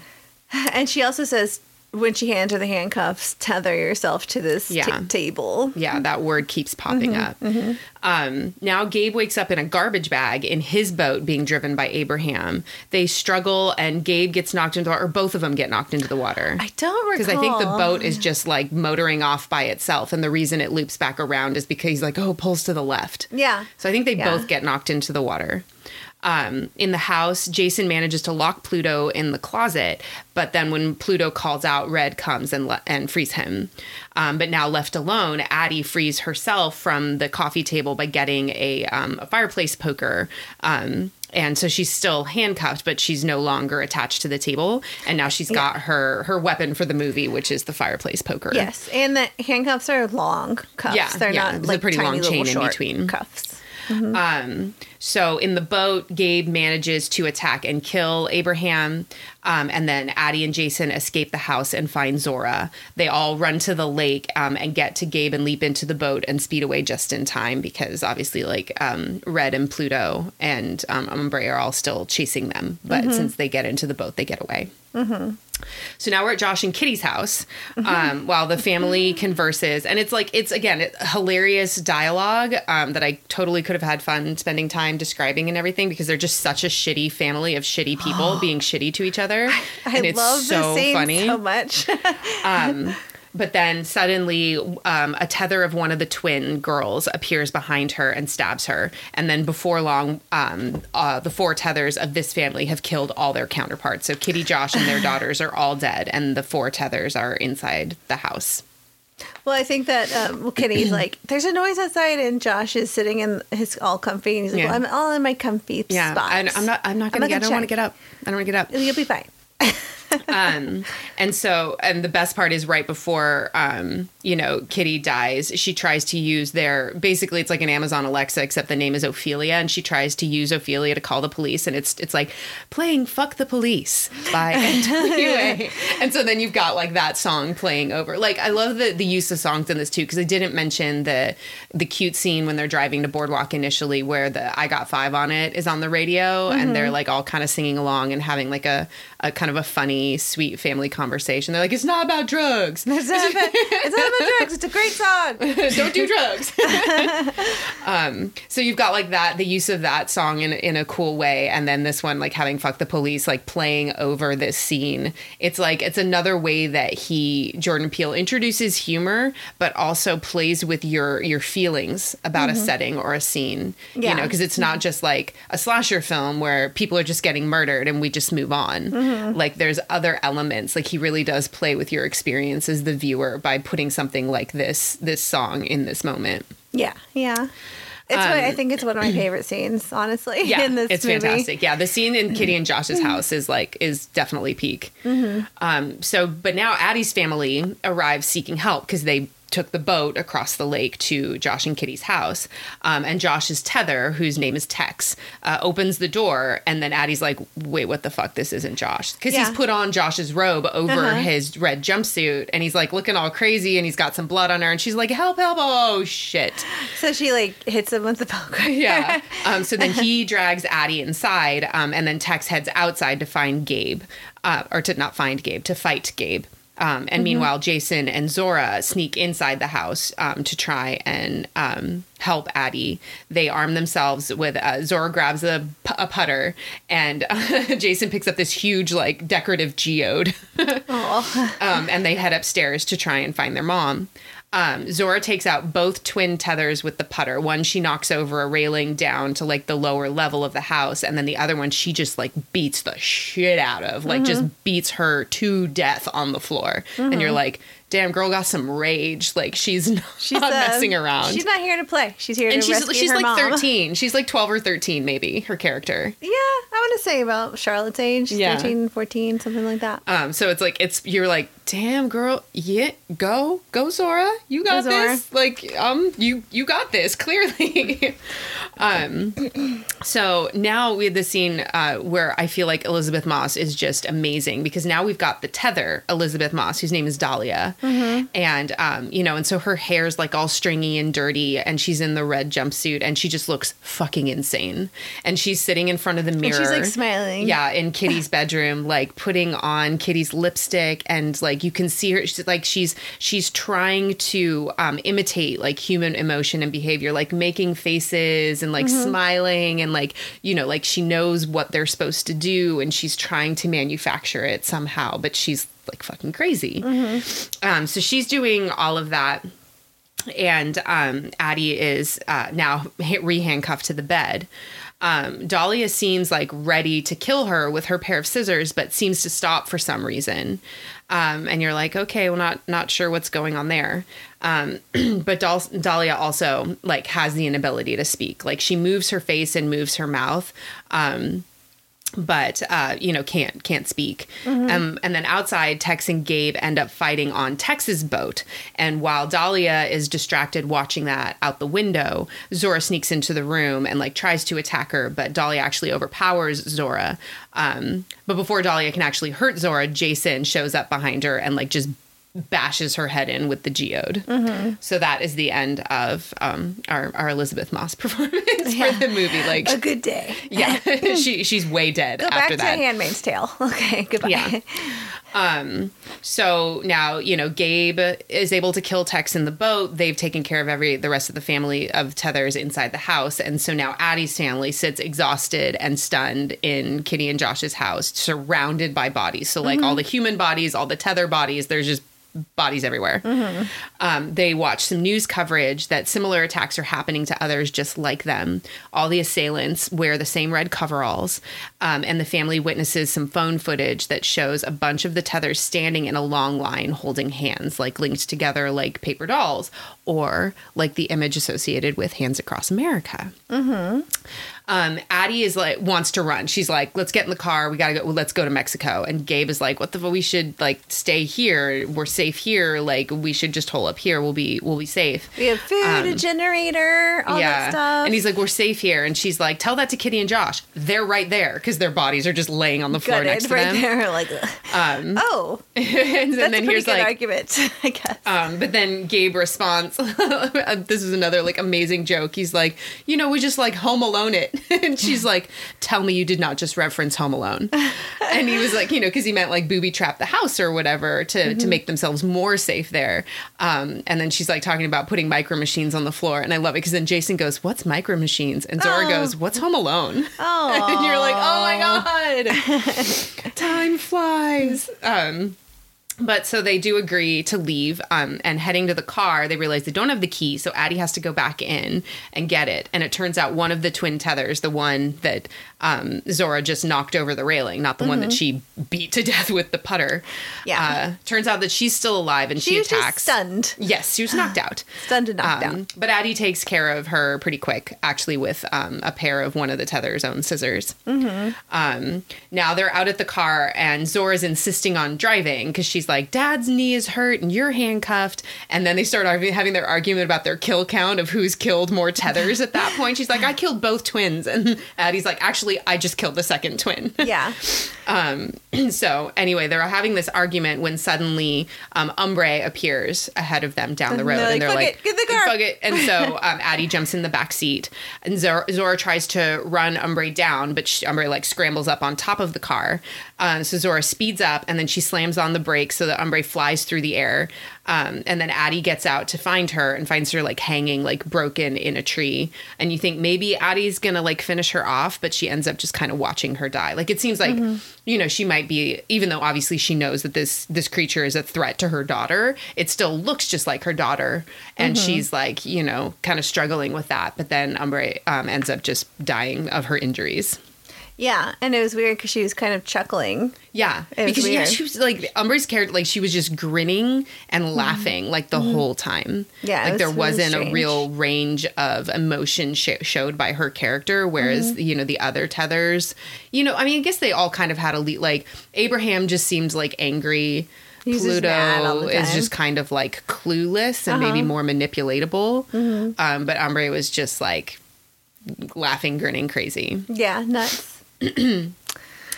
And she also says when she hands her the handcuffs, tether yourself to this Yeah. table. Yeah, that word keeps popping up. Um, now, Gabe wakes up in a garbage bag in his boat being driven by Abraham. They struggle, and Gabe gets knocked into, the or both of them get knocked into the water. I don't recall. Because I think the boat is just like motoring off by itself. And the reason it loops back around is because he's like, oh, pulls to the left. Yeah. So I think they Yeah. both get knocked into the water. Um, in the house, Jason manages to lock Pluto in the closet, but then when Pluto calls out, Red comes and le- and frees him. Um, but now left alone, Addie frees herself from the coffee table by getting a, um, a fireplace poker. Um, and so she's still handcuffed, but she's no longer attached to the table. And now she's got her her weapon for the movie, which is the fireplace poker. Yes, and the handcuffs are long cuffs. Yeah, they're yeah, not a like pretty tiny long chain in between. cuffs. Um, so in the boat, Gabe manages to attack and kill Abraham. Um, and then Addie and Jason escape the house and find Zora. They all run to the lake um, and get to Gabe and leap into the boat and speed away just in time because obviously, like um, Red and Pluto and um, Umbrae are all still chasing them. But since they get into the boat, they get away. So now we're at Josh and Kitty's house um, while the family converses. And it's like, it's again, it, hilarious dialogue um, that I totally could have had fun spending time describing and everything because they're just such a shitty family of shitty people being shitty to each other. I and it's love so this scene funny. so much. But then suddenly, um, a tether of one of the twin girls appears behind her and stabs her. And then before long, um, uh, the four tethers of this family have killed all their counterparts. So Kitty, Josh, and their daughters are all dead, and the four tethers are inside the house. well, I think that um, well, Kitty's like, there's a noise outside, and Josh is sitting in his all comfy, and he's like, Yeah. well, I'm all in my comfy Yeah, spot. and I'm not. I'm not gonna not get. I gonna don't want to get up. I don't want to get up. You'll be fine. um, and so, and the best part is right before, um, you know, Kitty dies, she tries to use their, basically it's like an Amazon Alexa, except the name is Ophelia. And she tries to use Ophelia to call the police. And it's, it's like playing Fuck the Police by NWA. and so then you've got like that song playing over. Like, I love the, the use of songs in this too, because I didn't mention the, the cute scene when they're driving to Boardwalk initially where the I Got Five on it is on the radio. And they're like all kind of singing along and having like a, a kind of a funny, sweet family conversation. They're like, it's not about drugs. It's not, about, it's not about drugs. It's a great song. Don't do drugs. um, so you've got like that, the use of that song in in a cool way, and then this one like having "fuck the police" like playing over this scene. It's like it's another way that he Jordan Peele introduces humor, but also plays with your your feelings about a setting or a scene. You know, because it's not just like a slasher film where people are just getting murdered and we just move on. Like there's other elements. Like he really does play with your experience as the viewer by putting something like this this song in this moment. Yeah, yeah. It's what, I think it's one of my favorite scenes, honestly. Um, Yeah, in this it's movie. fantastic. Yeah, the scene in Kitty and Josh's house is like is definitely peak. Um, so, but now Addie's family arrives seeking help because they took the boat across the lake to Josh and Kitty's house. Um, and Josh's tether, whose name is Tex, uh, opens the door, and then Addie's like, "Wait, what the fuck? This isn't Josh." Because Yeah. he's put on Josh's robe over Uh-huh. his red jumpsuit, and he's like looking all crazy, and he's got some blood on her, and she's like, "Help! Help! Oh shit!" So she like hits him with the poker. yeah. Um, so then he drags Addie inside, um, and then Tex heads outside to find Gabe, uh, or to not find Gabe, to fight Gabe. Um, and meanwhile, Jason and Zora sneak inside the house um, to try and um, help Addie. They arm themselves with uh, Zora grabs a, putter, and Jason picks up this huge, like, decorative geode. um, and they head upstairs to try and find their mom. Um, Zora takes out both twin tethers with the putter. One she knocks over a railing down to like the lower level of the house, and then the other one she just like beats the shit out of, like just beats her to death on the floor. And you're like, damn girl got some rage. Like she's not She's not uh, messing around. She's not here to play. She's here and to she's rescue she's her like mom. 13. She's like 12 or 13 maybe, her character. Yeah, I want to say about Charlotte's age, Yeah. 13, 14, something like that. Um, so it's like it's you're like, damn girl, yeah, go, go Zora, you got Go, Zora. this. Like, um, you you got this clearly. um, so now we have the scene uh, where I feel like Elisabeth Moss is just amazing because now we've got the tether Elisabeth Moss, whose name is Dahlia, and um, you know, and so her hair's like all stringy and dirty, and she's in the red jumpsuit, and she just looks fucking insane, and she's sitting in front of the mirror, she's, like, smiling. yeah, in Kitty's bedroom, like putting on Kitty's lipstick, and like you can see her, she's like she's she's trying to um, imitate like human emotion and behavior, like making faces and like smiling, and like you know, like she knows what they're supposed to do, and she's trying to manufacture it somehow, but she's like fucking crazy. Um, so she's doing all of that and um, Addie is uh, now re handcuffed to the bed. Um, Dahlia seems like ready to kill her with her pair of scissors, but seems to stop for some reason. Um, and you're like, okay, well, not not sure what's going on there. Um, but Dal- Dahlia also like has the inability to speak. Like she moves her face and moves her mouth. Um, but uh, you know can't can't speak. Um, and then outside, Tex and Gabe end up fighting on Tex's boat. And while Dahlia is distracted watching that out the window, Zora sneaks into the room and like tries to attack her, but Dahlia actually overpowers Zora. Um, but before Dahlia can actually hurt Zora, Jason shows up behind her and like just bashes her head in with the geode. So that is the end of um, our our Elisabeth Moss performance Yeah. for the movie. Like A good day. yeah, she she's way dead Go after back to that. Handmaid's Tale. Okay, goodbye. Yeah. Um, so now you know Gabe is able to kill Tex in the boat. They've taken care of every the rest of the family of Tethers inside the house, and so now Addie's family sits exhausted and stunned in Kitty and Josh's house, surrounded by bodies. So like all the human bodies, all the Tether bodies. There's just bodies everywhere. Um, they watch some news coverage that similar attacks are happening to others just like them. All the assailants wear the same red coveralls, um, and the family witnesses some phone footage that shows a bunch of the tethers standing in a long line holding hands, like linked together like paper dolls, or like the image associated with Hands Across America um, Addie is like wants to run. She's like, "Let's get in the car. We gotta go. Let's go to Mexico." And Gabe is like, "What the? We should like stay here. We're safe here. Like we should just hole up here. We'll be we'll be safe." We have food, a generator, all that stuff. Um, And he's like, "We're safe here." And she's like, "Tell that to Kitty and Josh. They're right there because their bodies are just laying on the floor gutted next to right them." there. Like, oh, and that's then a pretty here's good like, argument, I guess. um, but then Gabe responds, this is another like amazing joke. He's like, you know, we just like Home Alone it. and she's like, tell me you did not just reference Home Alone. and he was like, you know, because he meant like booby trap the house or whatever to, to make themselves more safe there. Um, and then she's like talking about putting micro machines on the floor. And I love it because then Jason goes, what's micro machines? And Zora Oh. goes, what's Home Alone? oh, and you're like, oh my God, time flies. Um, but so they do agree to leave um, and heading to the car, they realize they don't have the key. So Addie has to go back in and get it. And it turns out one of the twin tethers, the one that um, Zora just knocked over the railing, not the one that she beat to death with the putter. Mm-hmm. Yeah. Uh, turns out that she's still alive and she, she attacks. stunned, Yes, she was knocked out. stunned and knocked Um, out. but Addie takes care of her pretty quick, actually, with um, a pair of one of the tether's own scissors. Um, now they're out at the car, and Zora's insisting on driving because she's like, Dad's knee is hurt and you're handcuffed. And then they start having their argument about their kill count of who's killed more tethers at that point. She's like, I killed both twins. And Addie's like, Actually, I just killed the second twin. Yeah, Um, so anyway, they're having this argument when suddenly um, Umbrae appears ahead of them down the And road, they're and they're "Fuck like, it, get the car." "Fuck it!" And so um, Addie jumps in the back seat, and Zora, Zora tries to run Umbrae down, but she, Umbrae like scrambles up on top of the car. Um, so Zora speeds up, and then she slams on the brakes so that Umbrae flies through the air. Um, and then Addie gets out to find her and finds her like hanging, like broken in a tree. And you think maybe Addie's gonna like finish her off, but she ends up just kind of watching her die. Like it seems like you know she might be, even though obviously she knows that this this creature is a threat to her daughter. It still looks just like her daughter, and she's like you know kind of struggling with that. But then Umbrae um, ends up just dying of her injuries. Yeah, and it was weird because she was kind of chuckling. Yeah, It because yeah, she was like Amber's character, like she was yeah, she was like Umbra's character, like she was just grinning and laughing like the whole time. Mm-hmm. Yeah, like was there really wasn't a real range of emotion sh- showed by her character, whereas Mm-hmm. you know the other tethers, you know, I mean, I guess they all kind of had a le- like Abraham just seems like angry. He's just mad all Pluto is just kind of like clueless and maybe Uh-huh. more manipulatable. Mm-hmm. Um, but Umbrae was just like laughing, grinning, crazy. Yeah, nuts.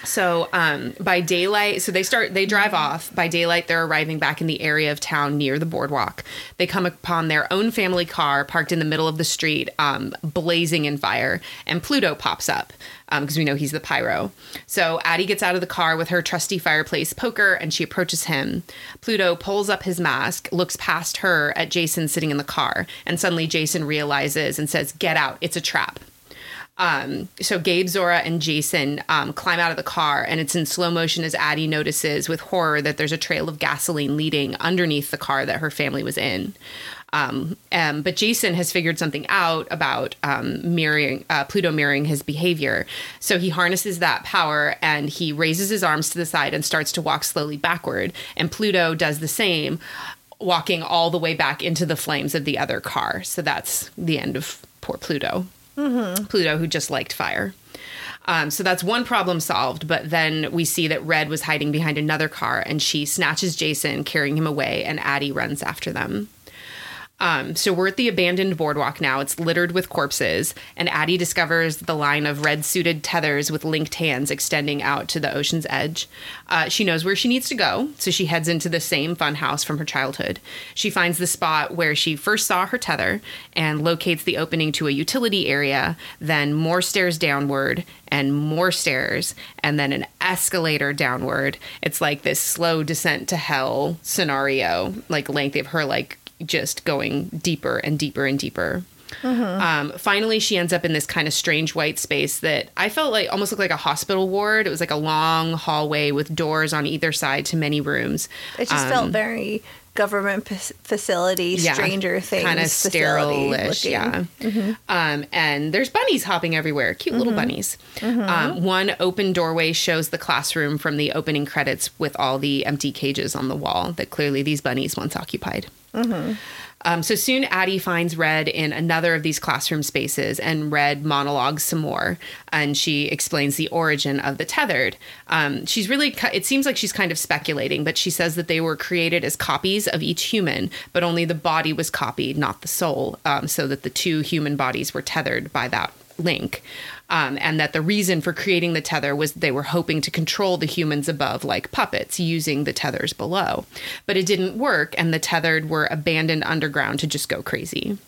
So um, by daylight, so they start, they drive off. By daylight, they're arriving back in the area of town near the boardwalk. They come upon their own family car parked in the middle of the street, um, blazing in fire, and Pluto pops up because we know he's the pyro. So Addie gets out of the car with her trusty fireplace poker and she approaches him. Pluto pulls up his mask, looks past her at Jason sitting in the car, and suddenly Jason realizes and says, Get out, it's a trap. Um, so Gabe, Zora, and Jason um, climb out of the car, and it's in slow motion as Addie notices with horror that there's a trail of gasoline leading underneath the car that her family was in. Um, um, but Jason has figured something out about um, mirroring uh, Pluto mirroring his behavior. So he harnesses that power and he raises his arms to the side and starts to walk slowly backward. And Pluto does the same, walking all the way back into the flames of the other car. So that's the end of poor Pluto. Pluto, who just liked fire. Um, so that's one problem solved. But then we see that Red was hiding behind another car and she snatches Jason, carrying him away, and Addie runs after them. Um, so we're at the abandoned boardwalk now. It's littered with corpses, and Addie discovers the line of red suited tethers with linked hands extending out to the ocean's edge. Uh, she knows where she needs to go, so she heads into the same fun house from her childhood. She finds the spot where she first saw her tether and locates the opening to a utility area, then more stairs downward and more stairs, and then an escalator downward. It's like this slow descent to hell scenario, like length of her like just going deeper and deeper and deeper. Um, finally, she ends up in this kind of strange white space that I felt like almost looked like a hospital ward. It was like a long hallway with doors on either side to many rooms. It just felt very government p- facility, Um, Yeah, Stranger Things, kind of sterile-ish, looking. yeah. Um, and there's bunnies hopping everywhere, cute little bunnies. Um, one open doorway shows the classroom from the opening credits with all the empty cages on the wall that clearly these bunnies once occupied. Um, so soon, Addie finds Red in another of these classroom spaces, and Red monologues some more, and she explains the origin of the tethered. Um, she's really, it seems like she's kind of speculating, but she says that they were created as copies of each human, but only the body was copied, not the soul, um, so that the two human bodies were tethered by that link. Um, and that the reason for creating the tether was they were hoping to control the humans above like puppets using the tethers below. But it didn't work, and the tethered were abandoned underground to just go crazy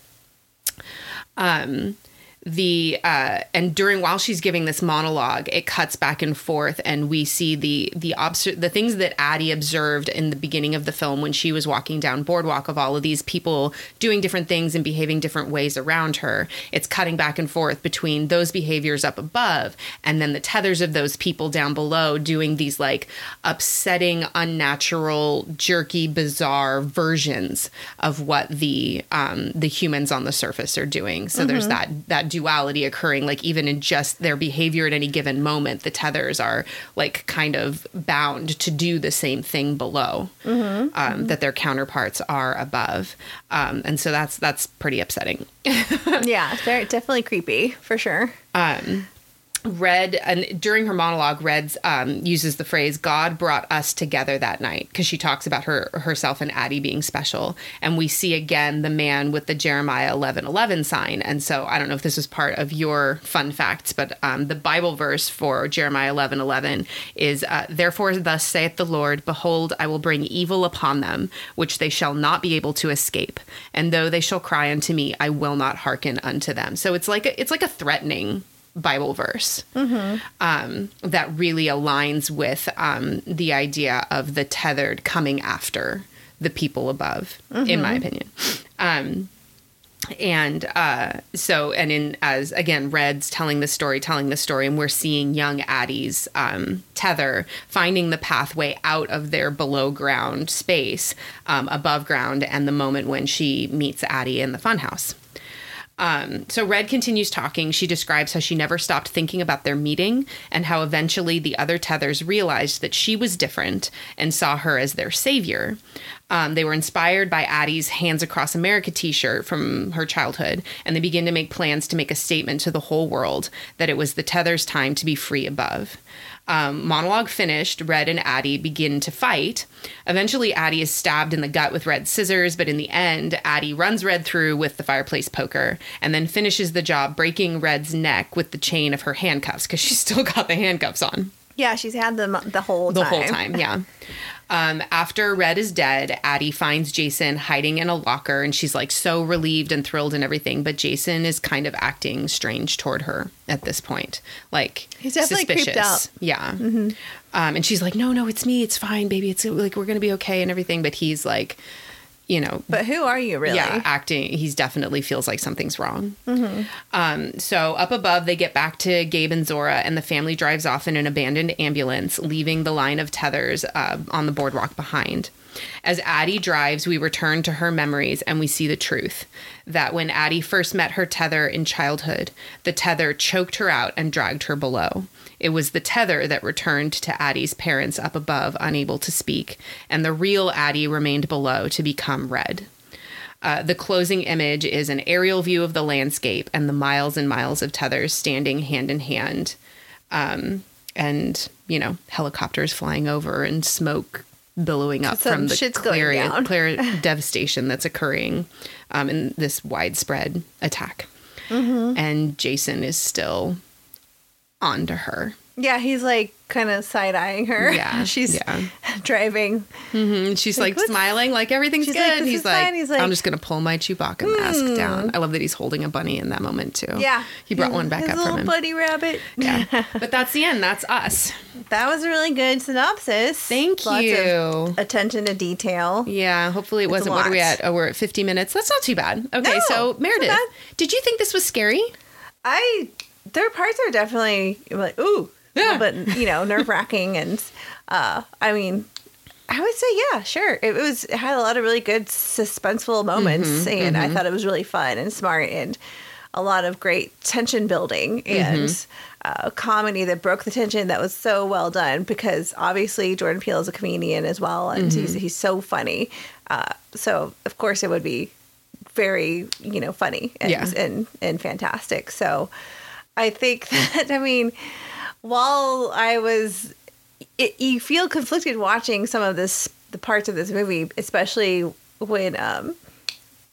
the uh and during while she's giving this monologue it cuts back and forth and we see the the obser- the things that Addie observed in the beginning of the film when she was walking down boardwalk of all of these people doing different things and behaving different ways around her. It's cutting back and forth between those behaviors up above and then the tethers of those people down below doing these like upsetting unnatural jerky bizarre versions of what the um the humans on the surface are doing. So there's that that duality occurring like even in just their behavior at any given moment the tethers are like kind of bound to do the same thing below um, that their counterparts are above. Um, and so that's that's pretty upsetting. Yeah, they're definitely creepy for sure. Red and during her monologue, Reds um, uses the phrase "God brought us together that night" because she talks about her herself and Addie being special, and we see again the man with the Jeremiah eleven eleven sign. And so I don't know if this was part of your fun facts, but um, the Bible verse for Jeremiah eleven eleven is, uh, "Therefore, thus saith the Lord: Behold, I will bring evil upon them, which they shall not be able to escape, and though they shall cry unto me, I will not hearken unto them." So it's like a, it's like a threatening Bible verse um, that really aligns with um, the idea of the tethered coming after the people above, in my opinion. Um, and uh, so, and in as again, Red's telling the story, telling the story, and we're seeing young Addie's um, tether finding the pathway out of their below ground space, um, above ground, and the moment when she meets Addie in the funhouse. Um, so Red continues talking. She describes how she never stopped thinking about their meeting and how eventually the other tethers realized that she was different and saw her as their savior. Um, they were inspired by Addie's Hands Across America t shirt from her childhood, and they begin to make plans to make a statement to the whole world that it was the Tether's time to be free above. Um, monologue finished, Red and Addie begin to fight. Eventually, Addie is stabbed in the gut with Red's scissors, but in the end, Addie runs Red through with the fireplace poker and then finishes the job, breaking Red's neck with the chain of her handcuffs because she's still got the handcuffs on. Yeah, she's had them the whole The time. whole time, yeah. Um, after Red is dead, Addie finds Jason hiding in a locker and she's like so relieved and thrilled and everything. But Jason is kind of acting strange toward her at this point. Like, He's definitely creeped suspicious. out. Yeah. Um, and she's like, no, no, it's me. It's fine, baby. It's like, we're going to be okay and everything. But he's like, you know, But who are you really? yeah, acting. He's definitely feels like something's wrong. Mm-hmm. Um, so up above, they get back to Gabe and Zora, and the family drives off in an abandoned ambulance, leaving the line of tethers uh, on the boardwalk behind. As Addie drives, we return to her memories and we see the truth that when Addie first met her tether in childhood, the tether choked her out and dragged her below. It was the tether that returned to Addie's parents up above, unable to speak, and the real Addie remained below to become red. Uh, the closing image is an aerial view of the landscape and the miles and miles of tethers standing hand in hand. Um, and, you know, helicopters flying over and smoke billowing up Some from the clear, clear devastation that's occurring um, in this widespread attack. Mm-hmm. And Jason is still onto her. Yeah, he's like kind of side eyeing her. Yeah, she's yeah. driving. Mm-hmm, and she's like, Like, smiling, like everything's good. like, he's like. He's like, I'm just gonna pull my Chewbacca mask hmm. down. I love that he's holding a bunny in that moment too. Yeah, he brought one back up little from him. buddy rabbit. Yeah, but that's the end. That's us. that was a really good synopsis. Thank Lots you. Attention to detail. Yeah, hopefully it a wasn't. What are we at? Oh, we're at 50 minutes. That's not too bad. Okay, No, so Meredith, did you think this was scary? I their parts are definitely like ooh, Yeah. but you know nerve wracking and uh, I mean. I would say, yeah, sure. It was it had a lot of really good suspenseful moments, Mm-hmm, and I thought it was really fun and smart, and a lot of great tension building and Mm-hmm. uh, comedy that broke the tension. That was so well done because obviously Jordan Peele is a comedian as well, and he's Mm-hmm. he's so funny. Uh, so of course it would be very you know funny and Yeah. and, and fantastic. So I think that I mean, while I was, it, you feel conflicted watching some of this the parts of this movie, especially when um,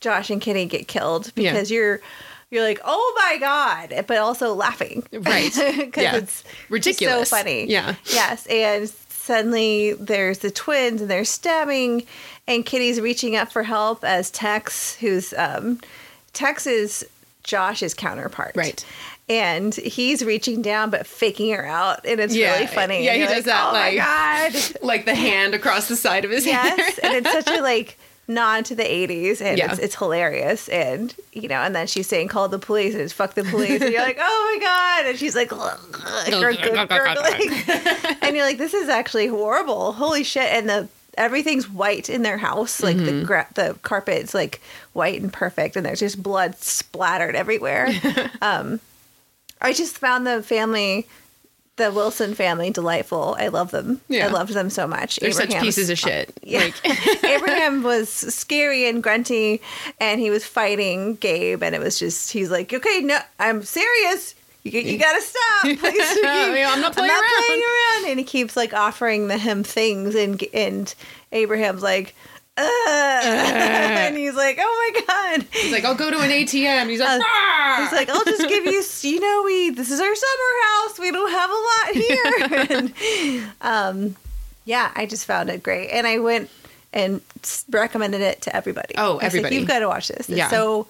Josh and Kenny get killed Yeah. because you're. You're like, oh my god, but also laughing, Right. Because Yeah. it's Ridiculous. so funny. Yeah. Yes, and suddenly there's the twins and they're stabbing, and Kitty's reaching up for help as Tex, who's um, Tex is Josh's counterpart, Right. And he's reaching down but faking her out, and it's Yeah. really funny. Yeah, he does that, Oh like- my god! Like the hand across the side of his yes, head. and it's such a like nod to the 80s and Yeah. it's, it's hilarious and you know and then she's saying call the police and it's fuck the police and you're like oh my god and she's like and you're like this is actually horrible holy shit and the everything's white in their house like the gra- the carpet's like white and perfect and there's just blood splattered everywhere um i just found the family the wilson family delightful i love them Yeah. i loved them so much They're such pieces of shit. Uh, yeah. Like, Abraham was scary and grunty, and he was fighting Gabe, and it was just he's like, "Okay, no, I'm serious. You, you gotta stop, please. Yeah, I'm not playing I'm not around." playing around." And he keeps like offering the, him things, and and Abraham's like. and he's like, "Oh my god." he's like, I'll go to an ATM. He's like, Uh! He's like, I'll just give you, you know, we this is our summer house. We don't have a lot here. and, um, yeah, I just found it great, and I went and recommended it to everybody. Oh, I was like, everybody. you've got to watch this. It's Yeah. so,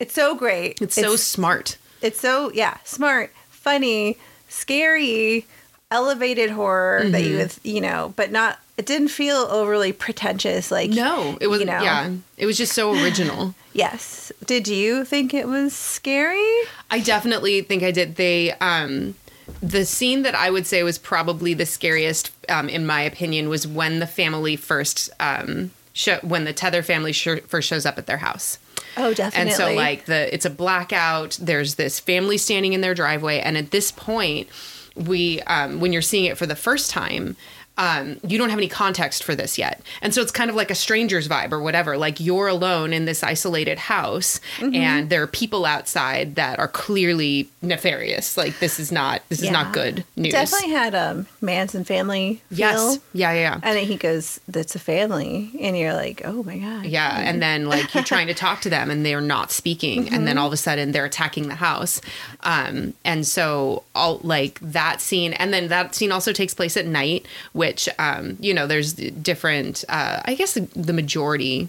it's so great. it's so smart. it's so yeah, smart, funny, scary, elevated horror that Mm-hmm. you would, you know, but not. It didn't feel overly pretentious. Like No, it was you know. yeah. It was just so original. Yes. Did you think it was scary? I definitely think I did. They um the scene that I would say was probably the scariest um in my opinion was when the family first um show, when the Tether family sh- first shows up at their house. Oh, definitely. And so like the it's a blackout. There's this family standing in their driveway, and at this point, we um, when you're seeing it for the first time. Um, you don't have any context for this yet. And so it's kind of like a stranger's vibe or whatever. Like you're alone in this isolated house Mm-hmm. and there are people outside that are clearly nefarious. Like this is not this is not good news. Definitely had um Manson family feel. Yes. Yeah, yeah, yeah. And then he goes, "That's a family," and you're like, "Oh my god." Yeah, and then like you're trying to talk to them and they're not speaking, and Mm-hmm. then all of a sudden they're attacking the house, um, and so all like that scene, and then that scene also takes place at night, which um, you know there's different. Uh, I guess the majority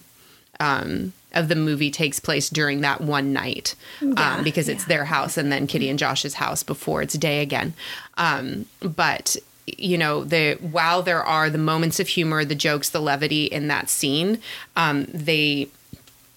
um, of the movie takes place during that one night Yeah, um, because it's yeah. their house and then Kitty and Josh's house before it's day again. Um, but you know, the while there are the moments of humor, the jokes, the levity in that scene, um, they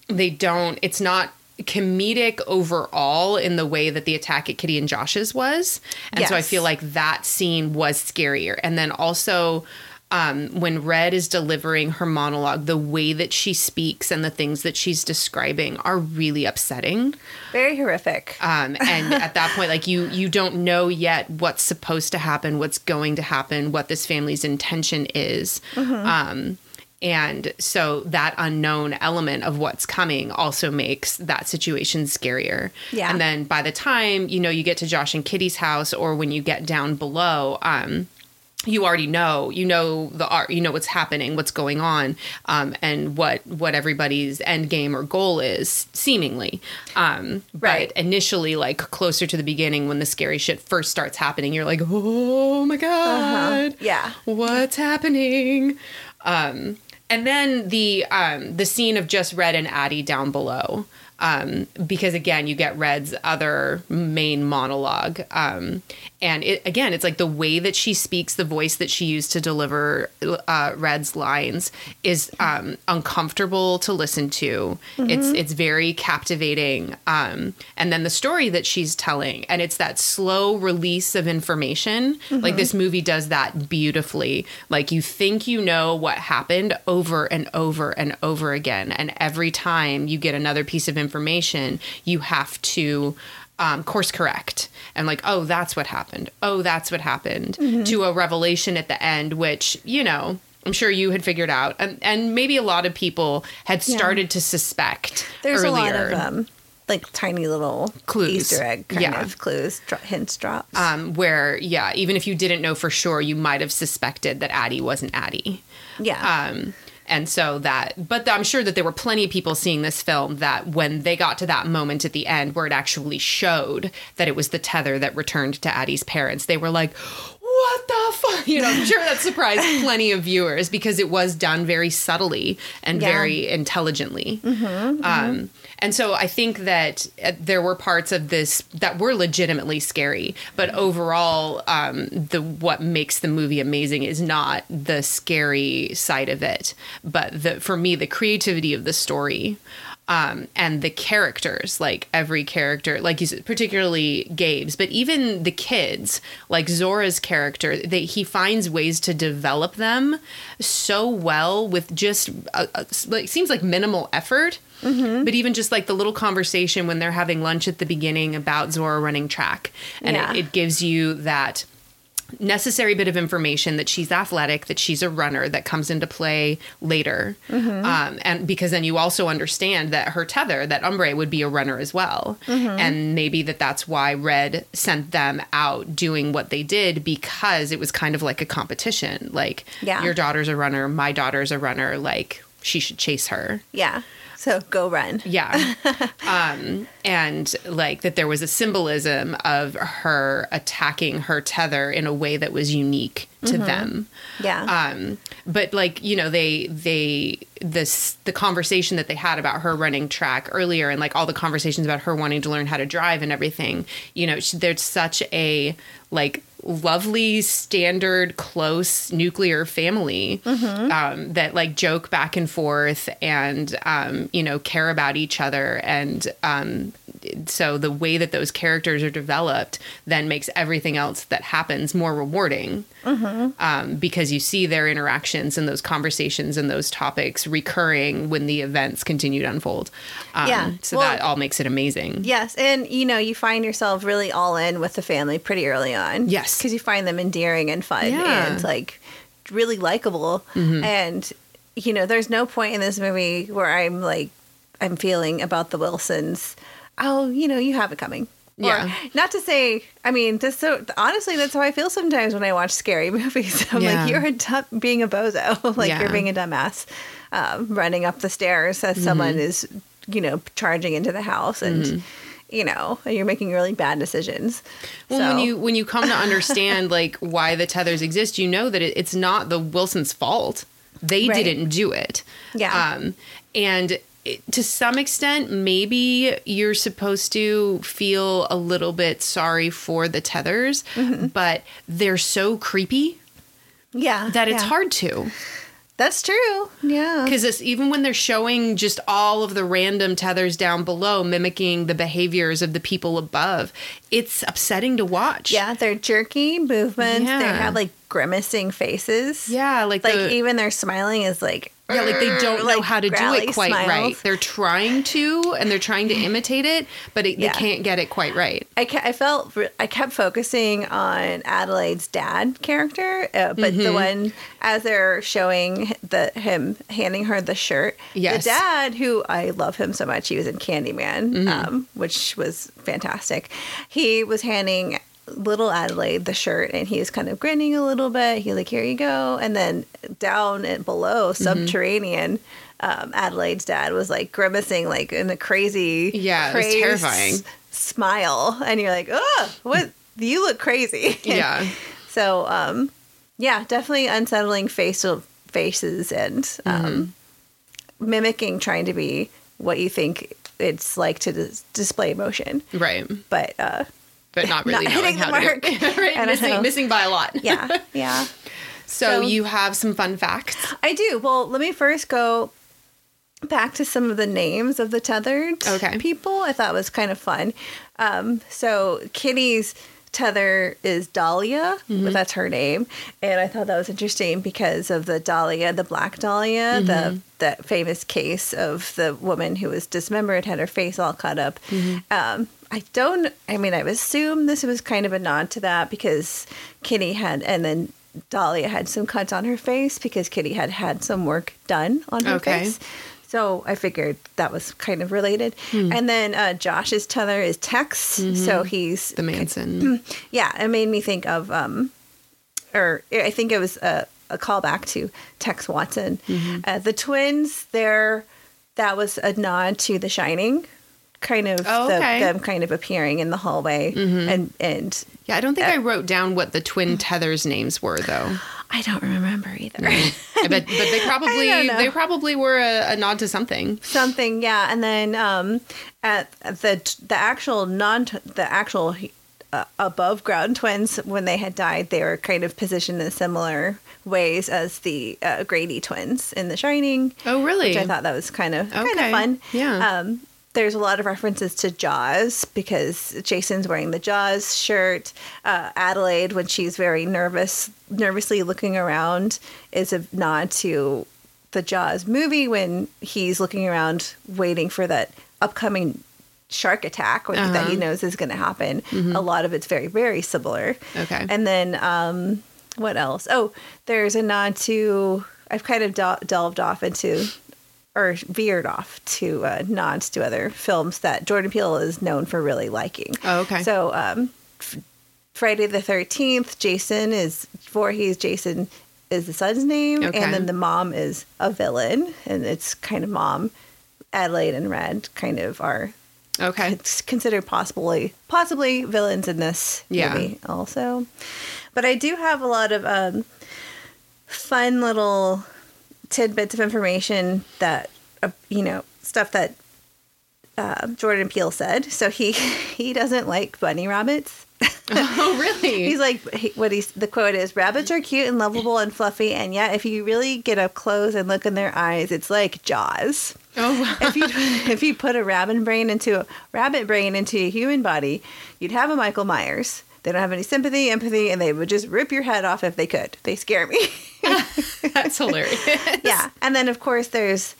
they don't. It's not comedic overall in the way that the attack at Kitty and Josh's was, and so I feel like that scene was scarier. And then also. Um, when Red is delivering her monologue, the way that she speaks and the things that she's describing are really upsetting. Very horrific. Um, and at that point, like you, you don't know yet what's supposed to happen, what's going to happen, what this family's intention is. Mm-hmm. Um, and so that unknown element of what's coming also makes that situation scarier. Yeah. And then by the time, you know, you get to Josh and Kitty's house or when you get down below, um, you already know you know the art you know what's happening what's going on um, and what what everybody's end game or goal is seemingly um, Right. but initially like closer to the beginning when the scary shit first starts happening you're like oh my god Yeah. what's happening um, and then the um, the scene of just red and addie down below um, because again you get red's other main monologue um, and it again it's like the way that she speaks the voice that she used to deliver uh, red's lines is um, uncomfortable to listen to. It's it's very captivating. Um, and then the story that she's telling and it's that slow release of information. Like this movie does that beautifully. Like you think you know what happened over and over and over again. And every time you get another piece of information you have to um, course correct and like oh that's what happened oh that's what happened to a revelation at the end which you know i'm sure you had figured out and, and maybe a lot of people had Yeah. started to suspect There's earlier. a lot of um, like tiny little Clues. Easter egg kind Yeah. of clues, dro- hints, drops. um, where yeah even if you didn't know for sure you might have suspected that addie wasn't addie yeah. um, and so that but i'm sure that there were plenty of people seeing this film that when they got to that moment at the end where it actually showed that it was the tether that returned to addie's parents they were like what the fuck you know i'm sure that surprised plenty of viewers because it was done very subtly and Yeah. Mm-hmm, very intelligently um, and so I think that uh, there were parts of this that were legitimately scary, but overall, um, the what makes the movie amazing is not the scary side of it, but the for me the creativity of the story. Um, and the characters, like every character, like you said, particularly Gabe's, but even the kids, like Zora's character, they, he finds ways to develop them so well with just a, a, like seems like minimal effort. Mm-hmm. But even just like the little conversation when they're having lunch at the beginning about Zora running track, and Yeah. it, it gives you that necessary bit of information that she's athletic, that she's a runner, that comes into play later. Mm-hmm. Um, and because then you also understand that her tether, that Umbrae would be a runner as well. Mm-hmm. And maybe that that's why Red sent them out doing what they did because it was kind of like a competition. Like, Yeah. your daughter's a runner, my daughter's a runner, like, she should chase her. yeah. So go run. Yeah. um, and like that there was a symbolism of her attacking her tether in a way that was unique to them. Yeah. Um, but like, you know, they, they, this, the conversation that they had about her running track earlier and like all the conversations about her wanting to learn how to drive and everything, you know, she, there's such a like lovely, standard, close nuclear family um, that like joke back and forth and, um, you know, care about each other and, um, and so the way that those characters are developed then makes everything else that happens more rewarding um, because you see their interactions and those conversations and those topics recurring when the events continue to unfold. Um, Yeah. So Well- that all makes it amazing. Yes, and you know you find yourself really all in with the family pretty early on. Yes. because you find them endearing and fun Yeah. and like really likable. And you know, there's no point in this movie where I'm like I'm feeling about the Wilsons. Oh, you know, you have it coming. Or, Yeah. not to say, I mean, just so honestly, that's how I feel sometimes when I watch scary movies. I'm Yeah. like, you're a dumb, being a bozo, like Yeah. you're being a dumbass, um, running up the stairs as someone is, you know, charging into the house, and you know, you're making really bad decisions. Well, So- when you when you come to understand like why the tethers exist, you know that it, it's not the Wilsons' fault. They Right. didn't do it. Yeah. Um, and to some extent, maybe you're supposed to feel a little bit sorry for the tethers, Mm-hmm. but they're so creepy yeah, that it's yeah. hard to. That's true. Yeah, Because even when they're showing just all of the random tethers down below, mimicking the behaviors of the people above, it's upsetting to watch. yeah, they're jerky movements. They have like grimacing faces. Yeah, like, like the, even their smiling is like Yeah, like they don't know how to do it quite smiles. right. They're trying to, and they're trying to imitate it, but it, Yeah. they can't get it quite right. I, ke- I felt I kept focusing on Adelaide's dad character, uh, but Mm-hmm. the one as they're showing the him handing her the shirt, Yes. the dad who I love him so much, he was in Candyman, Mm-hmm. um, which was fantastic. He was handing little Adelaide the shirt, and he's kind of grinning a little bit. He was like, "Here you go," and then down and below, Mm-hmm. subterranean. Um, Adelaide's dad was like grimacing, like in a crazy, Yeah, it was crazed terrifying. smile and you're like oh what you look crazy Yeah. so um yeah definitely unsettling facial faces and um Mm-hmm. mimicking trying to be what you think it's like to dis- display emotion Right. but uh But not really Not knowing hitting the how to mark. do it. right? I Missing, missing by a lot. yeah yeah So, So- you have some fun facts. i do well let me first go back to some of the names of the tethered Okay. people i thought was kind of fun um so kitty's tether is dahlia Mm-hmm. that's her name and i thought that was interesting because of the dahlia the black dahlia Mm-hmm. the that famous case of the woman who was dismembered had her face all cut up Mm-hmm. um I don't. I mean, I assume this was kind of a nod to that because Kitty had, and then Dahlia had some cuts on her face because Kitty had had some work done on her Okay. face. So I figured that was kind of related. Hmm. And then uh, Josh's tether is Tex, Mm-hmm. so he's The Manson. yeah. It made me think of um, or I think it was a, a callback to Tex Watson. Mm-hmm. Uh, the twins, there, that was a nod to The Shining. Kind of Oh, the- okay. them kind of appearing in the hallway, and and Yeah, I don't think I wrote down what the twin tethers names were though. I don't remember either. I bet, but they probably they probably were a, a nod to something. something yeah and then um at the the actual non the actual uh, above ground twins when they had died they were kind of positioned in similar ways as the uh, grady twins in the shining Oh, really? which i thought that was kind of kind of fun Yeah. um there's a lot of references to Jaws because Jason's wearing the Jaws shirt. Uh, Adelaide, when she's very nervous, nervously looking around, is a nod to the Jaws movie when he's looking around waiting for that upcoming shark attack when- that he Uh-huh. knows is going to happen. A lot of it's very, very similar. Okay. And then um, what else? Oh, there's a nod to. I've kind of del- delved off into, or veered off to uh, nods to other films that Jordan Peele is known for really liking. Oh, okay. So, um, F- Friday the Thirteenth, Jason is Voorhees. Jason is the son's name, Okay. and then the mom is a villain, and it's kind of mom. Adelaide and Red kind of are okay. it's considered possibly possibly villains in this Yeah. movie also. But I do have a lot of um, fun little tidbits of information that uh, you know stuff that uh, Jordan Peele said. So he he doesn't like bunny rabbits. Oh, really? He's like he, what he's the quote is rabbits are cute and lovable and fluffy and yet if you really get up close and look in their eyes it's like jaws. Oh, wow. if you if you put a rabbit brain into a rabbit brain into a human body, you'd have a Michael Myers. They don't have any sympathy, empathy, and they would just rip your head off if they could. They scare me. That's hilarious. yeah, and then of course there's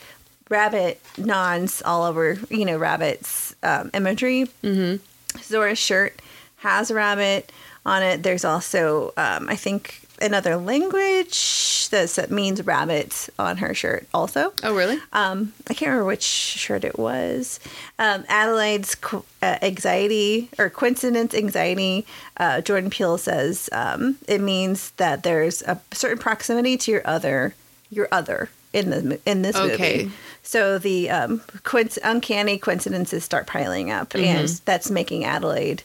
rabbit nons all over. You know, rabbits um, imagery. Mm-hmm. Zora's shirt has a rabbit on it. There's also, um, I think, another language that means rabbit on her shirt also. Oh, really? Um, I can't remember which shirt it was. Um, Adelaide's qu- uh, anxiety or coincidence anxiety. Uh, Jordan Peele says um, it means that there's a certain proximity to your other, your other in the in this Okay. movie. So the um, coinc- uncanny coincidences start piling up, and that's making Adelaide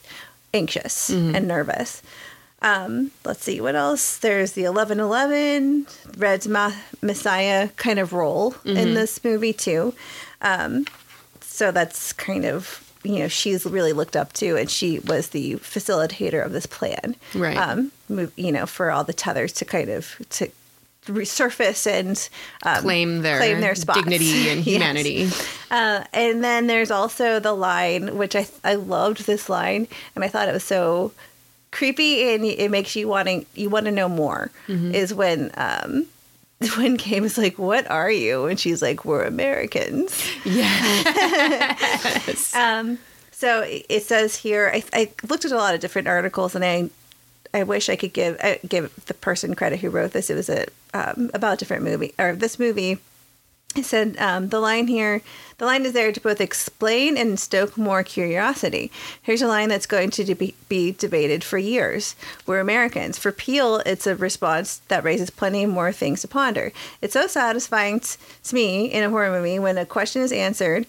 anxious and nervous. Um, let's see what else. There's the eleven eleven Red's Ma- Messiah kind of role in this movie too. Um, so that's kind of you know she's really looked up to, and she was the facilitator of this plan. Right. Um, you know, for all the tethers to kind of to resurface and um, Claim their, claim their spots. dignity and Yes. humanity. Uh, and then there's also the line, which I I loved this line, and I thought it was so creepy, and it makes you wanting you want to know more. Is when um, when Gabe is like, "What are you?" and she's like, "We're Americans." Yes. Um, so it it says here, I, I looked at a lot of different articles, and I, I wish I could give I give the person credit who wrote this. It was a um, about a different movie or this movie. It said um, the line here, the line is there to both explain and stoke more curiosity. Here's a line that's going to be, be debated for years. We're Americans. For Peele, it's a response that raises plenty more things to ponder. It's so satisfying t- to me in a horror movie when a question is answered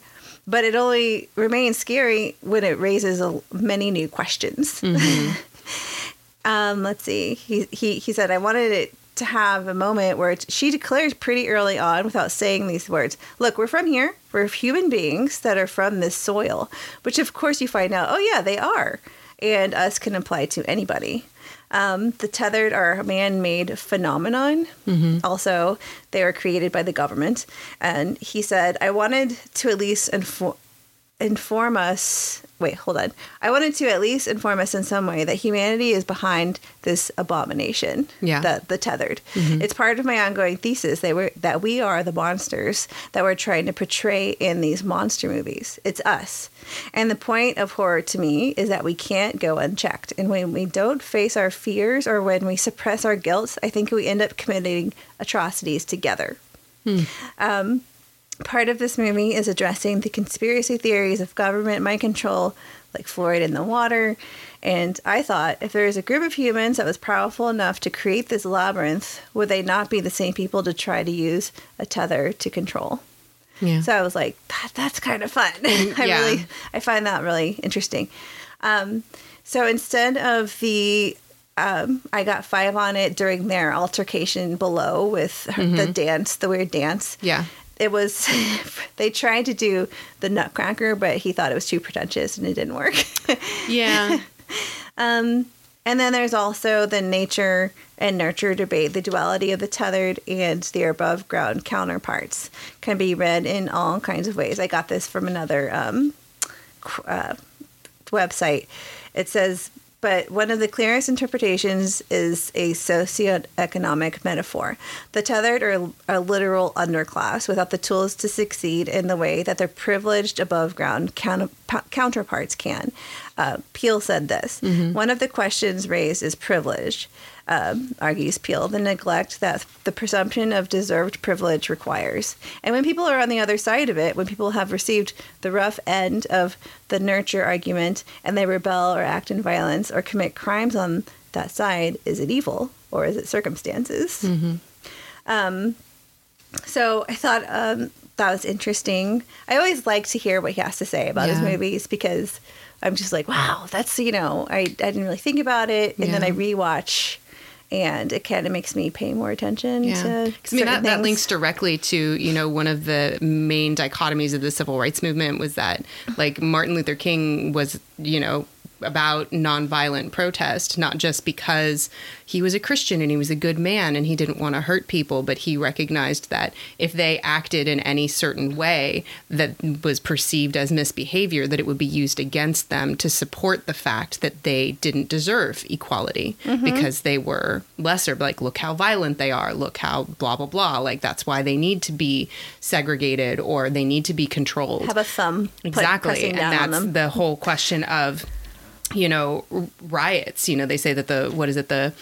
but it only remains scary when it raises a, many new questions. um, let's see. He, he he said I wanted it to have a moment where it, she declares pretty early on, without saying these words, "Look, we're from here. We're human beings that are from this soil." Which, of course, you find out. Oh yeah, they are, and us can apply to anybody. Um, the tethered are a man-made phenomenon. Also, they were created by the government, and he said, "I wanted to at least inform." inform us wait hold on. I wanted to at least inform us in some way that humanity is behind this abomination Yeah. the, the tethered. Mm-hmm. It's part of my ongoing thesis that we that we are the monsters that we're trying to portray in these monster movies. It's us. And the point of horror to me is that we can't go unchecked. And when we don't face our fears or when we suppress our guilt i think we end up committing atrocities together hmm. um, part of this movie is addressing the conspiracy theories of government mind control, like fluoride in the water. And I thought if there is a group of humans that was powerful enough to create this labyrinth, would they not be the same people to try to use a tether to control? Yeah. So I was like, that, that's kind of fun. I Yeah. really, I find that really interesting. Um, so instead of the, um, I got five on it during their altercation below with her, the dance, the weird dance yeah. It was they tried to do the nutcracker but he thought it was too pretentious and it didn't work. Yeah. and then there's also the nature and nurture debate the duality of the tethered and their above ground counterparts can be read in all kinds of ways. I got this from another um, uh, website. It says but one of the clearest interpretations is a socioeconomic metaphor. The tethered are a literal underclass without the tools to succeed in the way that their privileged above ground counter- counterparts can. Uh, Peele said this One of the questions raised is privilege, um, argues Peele, the neglect that the presumption of deserved privilege requires. And when people are on the other side of it, when people have received the rough end of the nurture argument and they rebel or act in violence or commit crimes on that side, is it evil or is it circumstances? Um, so I thought um, that was interesting. I always like to hear what he has to say about his movies because I'm just like, wow, that's you know, I, I didn't really think about it, and then I rewatch, and it kind of makes me pay more attention to. I mean, that, that links directly to, you know, one of the main dichotomies of the civil rights movement was that, like, Martin Luther King was, you know, about nonviolent protest, not just because he was a Christian and he was a good man and he didn't want to hurt people, but he recognized that if they acted in any certain way that was perceived as misbehavior, that it would be used against them to support the fact that they didn't deserve equality mm-hmm. because they were lesser. Like, look how violent they are, look how blah, blah, blah. Like, that's why they need to be segregated or they need to be controlled Have a thumb. exactly pressing and that's the whole question of you know riots you know they say that the what is it the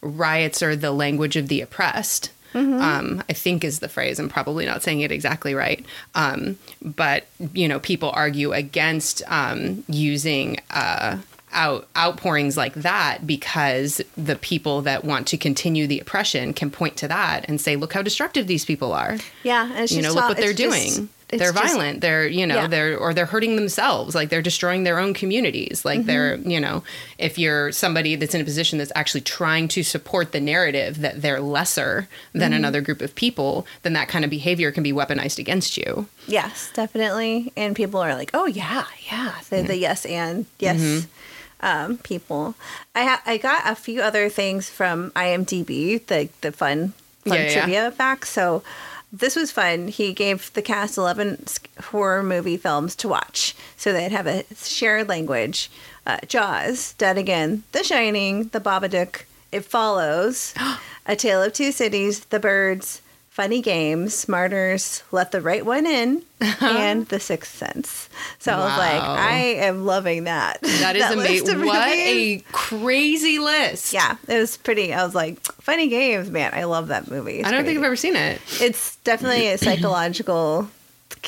riots are the language of the oppressed Mm-hmm. um, I think is the phrase. I'm probably not saying it exactly right. Um, but, you know, people argue against um, using uh, out, outpourings like that because the people that want to continue the oppression can point to that and say, look how destructive these people are yeah, and you know look what they're doing they're just- violent they're you know Yeah. they're or they're hurting themselves like they're destroying their own communities like they're Mm-hmm. you know if you're somebody that's in a position that's actually trying to support the narrative that they're lesser than Mm-hmm. another group of people then that kind of behavior can be weaponized against you Yes, definitely. And people are like, "Oh yeah, yeah." The, the yes and yes Mm-hmm. um, people. I ha- I got a few other things from IMDb, the the fun fun Yeah, yeah, yeah. trivia facts. So this was fun. He gave the cast eleven horror movie films to watch, so they'd have a shared language. Uh, Jaws, Dead Again, The Shining, The Babadook, It Follows, A Tale of Two Sisters, The Birds, Funny Games, Martyrs, Let the Right One In, and The Sixth Sense. So I was like, I am loving that. that is list amazing what movies. a crazy list yeah, it was pretty. I was like, Funny Games, man, I love that movie. It's i don't think i've ever seen it It's definitely a psychological.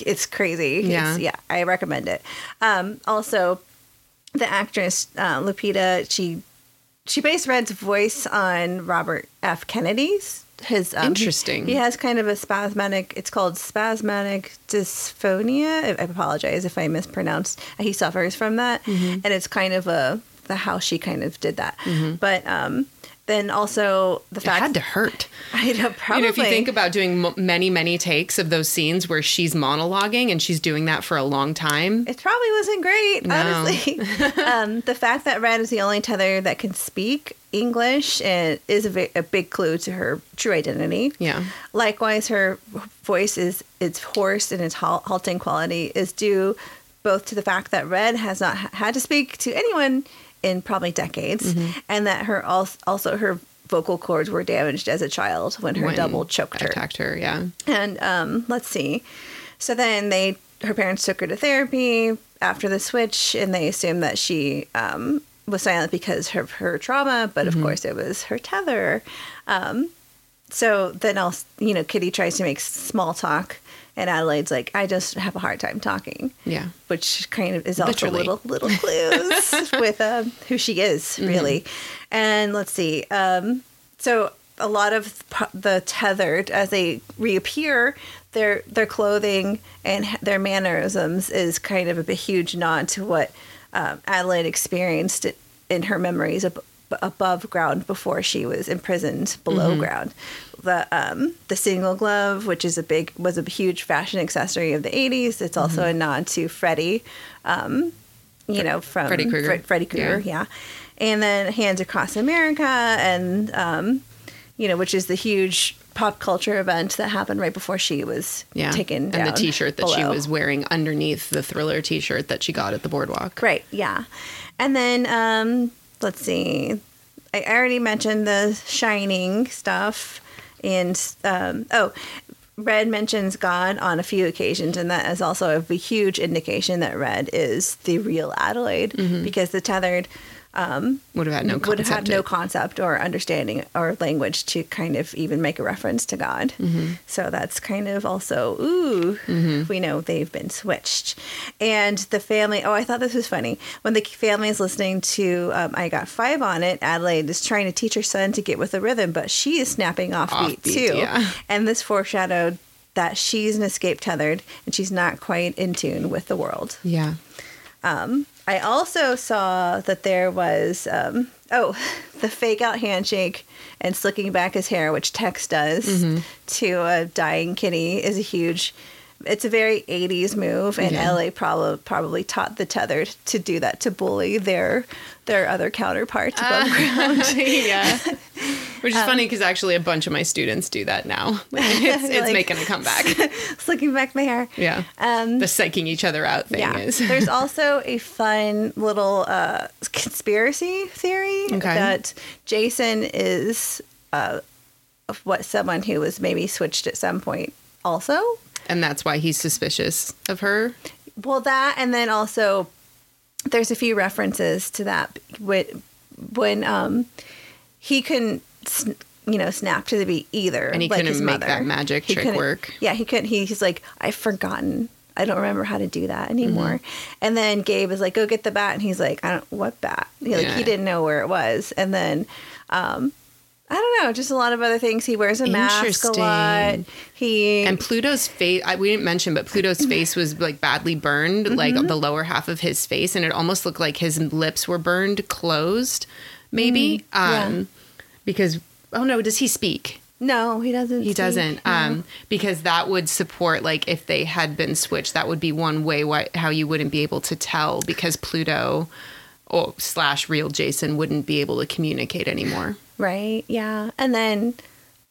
It's crazy. Yeah. It's, yeah. I recommend it. Um, also, the actress uh, Lupita, she she based Red's voice on Robert F. Kennedy's. His um, Interesting. He, he has kind of a spasmodic. It's called spasmodic dysphonia. I I apologize if I mispronounced. He suffers from that, Mm-hmm. and it's kind of a the how she kind of did that. But um, then also the fact it fact had to hurt I know probably You know, if you think about doing m- many, many takes of those scenes where she's monologuing and she's doing that for a long time, It probably wasn't great, No. honestly. um, the fact that Red is the only tether that can speak English and is a, a big clue to her true identity. yeah, Likewise, her voice is its hoarse and its hal- halting quality is due both to the fact that Red has not ha- had to speak to anyone in probably decades, Mm-hmm. and that her also, her vocal cords were damaged as a child when her when double choked her. attacked her. Yeah, And um, let's see. So then they, her parents took her to therapy after the switch, and they assumed that she um, was silent because of her trauma, but of course it was her tether. Um, so then else, you know, Kitty tries to make small talk, and Adelaide's like, "I just have a hard time talking." yeah. which kind of is also Literally. little little clues with um, who she is really. And let's see. Um, so a lot of the tethered as they reappear, their their clothing and their mannerisms is kind of a huge nod to what um, Adelaide experienced in her memories ab- above ground before she was imprisoned below ground. The um, the single glove, which is a big was a huge fashion accessory of the '80s. It's also a nod to Freddy, um, you know, from Freddy Krueger. Fre- Krueger, Yeah. yeah. And then Hands Across America, and um, you know, which is the huge pop culture event that happened right before she was Yeah. taken and down. the t-shirt that she was wearing underneath the thriller t-shirt that she got at the boardwalk. Right, yeah. And then um let's see. I already mentioned the shining stuff and um oh Red mentions God on a few occasions, and that is also a huge indication that Red is the real Adelaide because the tethered Would have had no would have had concept no concept or understanding or language to kind of even make a reference to God. Mm-hmm. So that's kind of also, ooh, we know they've been switched. And the family, oh, I thought this was funny. When the family is listening to um, I Got Five on it, Adelaide is trying to teach her son to get with the rhythm, but she is snapping off beat Offbeat, too. yeah. And this foreshadowed that she's an escape tethered and she's not quite in tune with the world. Yeah. I also saw that there was um, oh the fake out handshake and slicking back his hair, which Tex does Mm-hmm. to a dying kitty, is a huge it's a very 80s move, and Yeah. LA probably probably taught the tethered to do that to bully their their other counterparts above ground. yeah. Which is Um, funny because actually a bunch of my students do that now. It's, it's Like- making a comeback. Slicking back my hair. Yeah. Um, the psyching each other out thing yeah. is. There's also a fun little uh, conspiracy theory Okay. that Jason is uh, what someone who was maybe switched at some point also. And that's why he's suspicious of her. Well, that and then also there's a few references to that when when um he couldn't you know snap to the beat either, And he like couldn't his make mother. that magic He trick work. Yeah, he couldn't. He, he's like, I've forgotten. I don't remember how to do that anymore. Mm-hmm. And then Gabe is like, go get the bat, and he's like, I don't what bat? He, like Yeah. he didn't know where it was. And then. um I don't know, just a lot of other things. He wears a mask a lot. He And Pluto's face, I, we didn't mention, but Pluto's face was like badly burned, Mm-hmm. like the lower half of his face, and it almost looked like his lips were burned closed, maybe. Mm, yeah. um, Because, oh no, does he speak? no, he doesn't. He speak. doesn't. Um, because that would support, like, if they had been switched, that would be one way why, how you wouldn't be able to tell because Pluto or slash real Jason wouldn't be able to communicate anymore. Right. Yeah. And then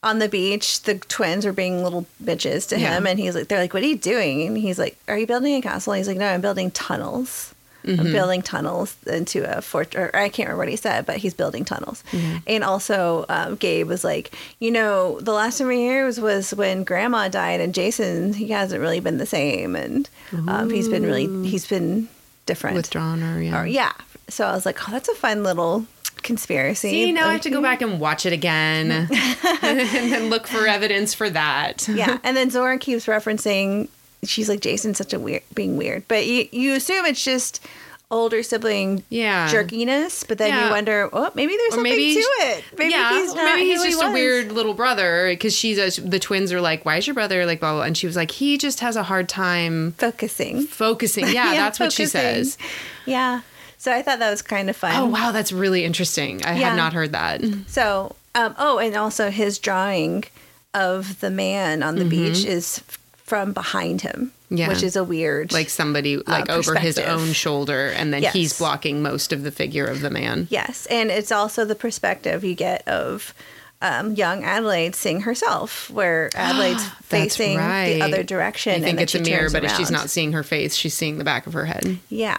on the beach, the twins are being little bitches to Yeah. him, and he's like, "They're like, what are you doing?" And he's like, "Are you building a castle?" And he's like, "No, I'm building tunnels. Mm-hmm. I'm building tunnels into a fort." Or I can't remember what he said, but he's building tunnels. And also, um, Gabe was like, "You know, the last time we were here was, was when Grandma died, and Jason he hasn't really been the same, and um, he's been really he's been different, Withdrawn or, yeah. or yeah." So I was like, "Oh, that's a fun little." Conspiracy. See, now I have to go back and watch it again and then look for evidence for that. yeah and then zora keeps referencing she's like jason's such a weird being weird but you, you assume it's just older sibling Yeah. jerkiness but then Yeah. you wonder oh maybe there's Or something maybe to it maybe yeah, he's not maybe he's who he just a weird little brother because she's a, the twins are like, "Why is your brother like blah blah?" And she was like, "He just has a hard time focusing focusing." Yeah, that's what she says. yeah so i thought that was kind of fun Oh wow, that's really interesting. I Yeah. had not heard that. so um, oh and also his drawing of the man on the beach is from behind him Mm-hmm. Yeah. which is a weird Like somebody like over his own shoulder, and then Yes. he's blocking most of the figure of the man. Yes, and it's also the perspective you get of um, young Adelaide seeing herself, where Adelaide's facing right. the other direction. I think it's a mirror, but if she's not seeing her face, she's seeing the back of her head. yeah.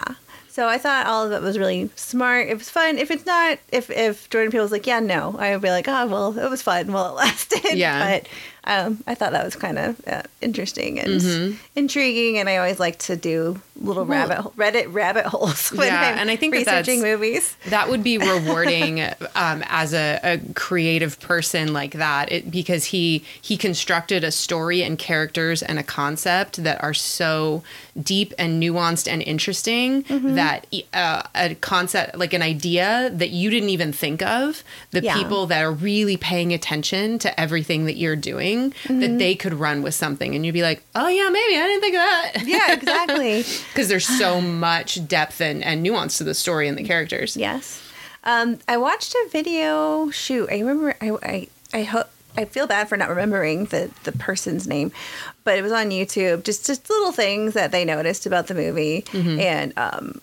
So I thought all of it was really smart. It was fun. If it's not, if if Jordan Peele was like, yeah, no, I would be like, oh, well, it was fun while it lasted. Yeah. But um, I thought that was kind of uh, interesting and Mm-hmm. intriguing. And I always like to do little Well- rabbit Reddit rabbit holes when Yeah, I'm and I think that researching that's- movies. that would be rewarding um, as a, a creative person like that it, because he he constructed a story and characters and a concept that are so deep and nuanced and interesting Mm-hmm. that uh, a concept like an idea that you didn't even think of the Yeah. people that are really paying attention to everything that you're doing Mm-hmm. that they could run with something and you'd be like oh yeah maybe i didn't think of that Yeah, exactly. because there's so much depth and, and nuance to the story and the characters Yes. Um, I watched a video. Shoot, I remember. I I I hope. I feel bad for not remembering the, the person's name, but it was on YouTube. Just just little things that they noticed about the movie, and um,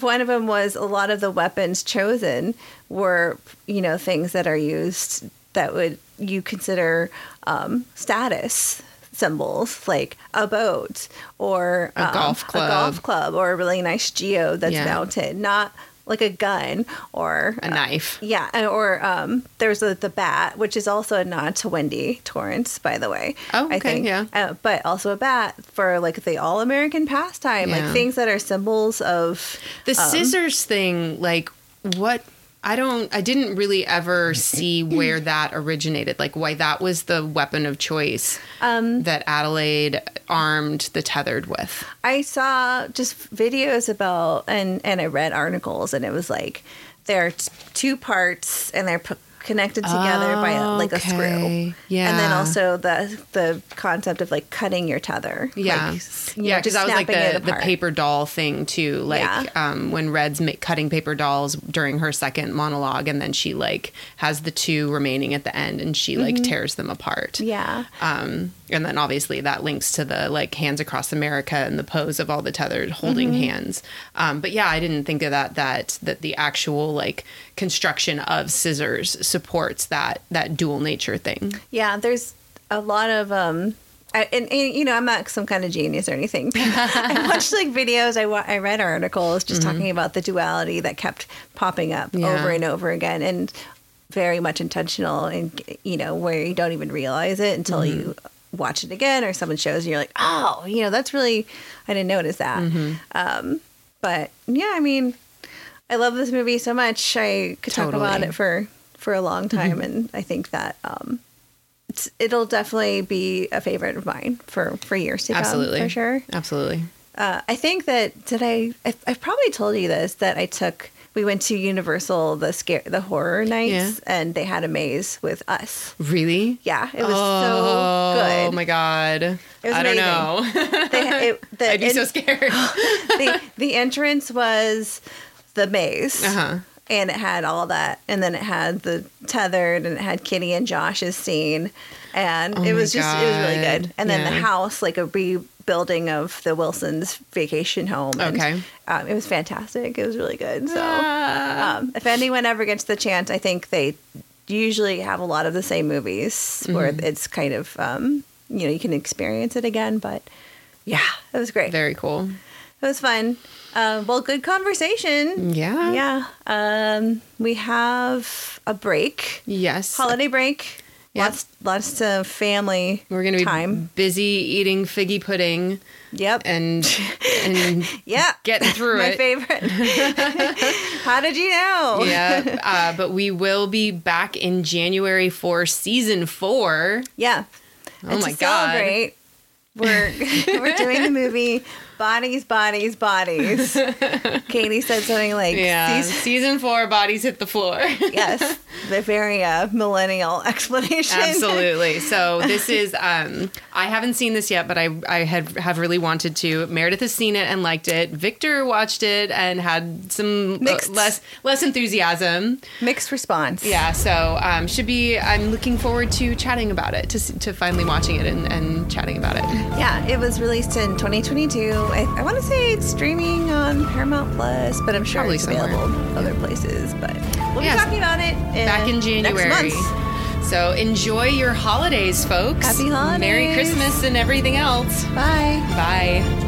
one of them was a lot of the weapons chosen were you know things that are used that would you consider um, status symbols like a boat or A um, golf a club. golf club or a really nice geo that's Yeah. mounted, not like a gun or a knife yeah, or um, there's a, the bat, which is also a nod to Wendy Torrance, by the way. Oh, I okay, think. yeah. Uh, but also a bat for like the all American pastime, Yeah. like things that are symbols of. The scissors thing, like what I don't I didn't really ever see where that originated, like why that was the weapon of choice Um, that Adelaide armed the tethered with. I saw just videos about and and I read articles, and it was like there are t- two parts, and they're p- connected together by a, like a screw. Yeah. And then also the the concept of like cutting your tether. Yeah, Like, yeah, because just that was like snapping it the, the paper doll thing too. Like Yeah. um, when Red's ma- cutting paper dolls during her second monologue, and then she like has the two remaining at the end, and she like tears them apart. Mm-hmm. Yeah. Um, and then obviously that links to the like hands across America and the pose of all the tethered holding Mm-hmm. hands. Um, but yeah, I didn't think of that. That that the actual like construction of scissors supports that that dual nature thing. Yeah, there's a lot of um I, and, and you know I'm not some kind of genius or anything. I watched like videos. I wa- I read articles just talking about the duality that kept popping up Mm-hmm. Yeah. over and over again, and very much intentional. And you know where you don't even realize it until Mm-hmm. you watch it again or someone shows you. You're like, oh, you know that's really I didn't notice that. Mm-hmm. Um, but yeah, I mean, I love this movie so much. I could talk about it for for a long time, and I think that um, it's, it'll definitely be a favorite of mine for for years to come. Absolutely, come, for sure. Absolutely. Uh, I think that did I, I? I've probably told you this that I took. We went to Universal the scare the horror nights, Yeah. and they had a maze with us. Really? Yeah, it was oh, so good. Oh my god! It was I don't know. They, it, the, I'd be so scared. the the entrance was the maze. Uh-huh. And it had all that, and then it had the tethered, and it had Kitty and Josh's scene, and Oh it was just it was really good. And then the house, like a rebuilding of the Wilsons' vacation home. and, Okay. um, it was fantastic. It was really good. So, Ah. um, if anyone ever gets the chance, I think they usually have a lot of the same movies where Mm-hmm. it's kind of um, you know you can experience it again. But yeah, it was great. Very cool. It was fun. Uh, well, good conversation. Yeah. Yeah. Um, we have a break, Yes. holiday break. Yep. Lots, lots of family. We're gonna be time. busy eating figgy pudding Yep. and and yeah. getting through My it. favorite. How did you know? yeah. Uh, but we will be back in January for season four. Yeah. Oh And my God. Celebrate, we're we're doing the movie Bodies, Bodies, Bodies. Kaity said something like, Yeah. "Season- Season four, bodies hit the floor. yes, the very uh, millennial explanation. Absolutely. So this is um I haven't seen this yet, but I I had have really wanted to. Meredith has seen it and liked it. Victor watched it and had some uh, Mixed. less less enthusiasm. Mixed response. Yeah, so um should be I'm looking forward to chatting about it, to to finally watching it and, and chatting about it. Yeah, it was released in 2022. I, I want to say it's streaming on Paramount Plus, but I'm sure Probably it's somewhere. available other places. But we'll be talking about it Back in January. Next month. So enjoy your holidays, folks. Happy holidays. Merry Christmas and everything else. Bye. Bye.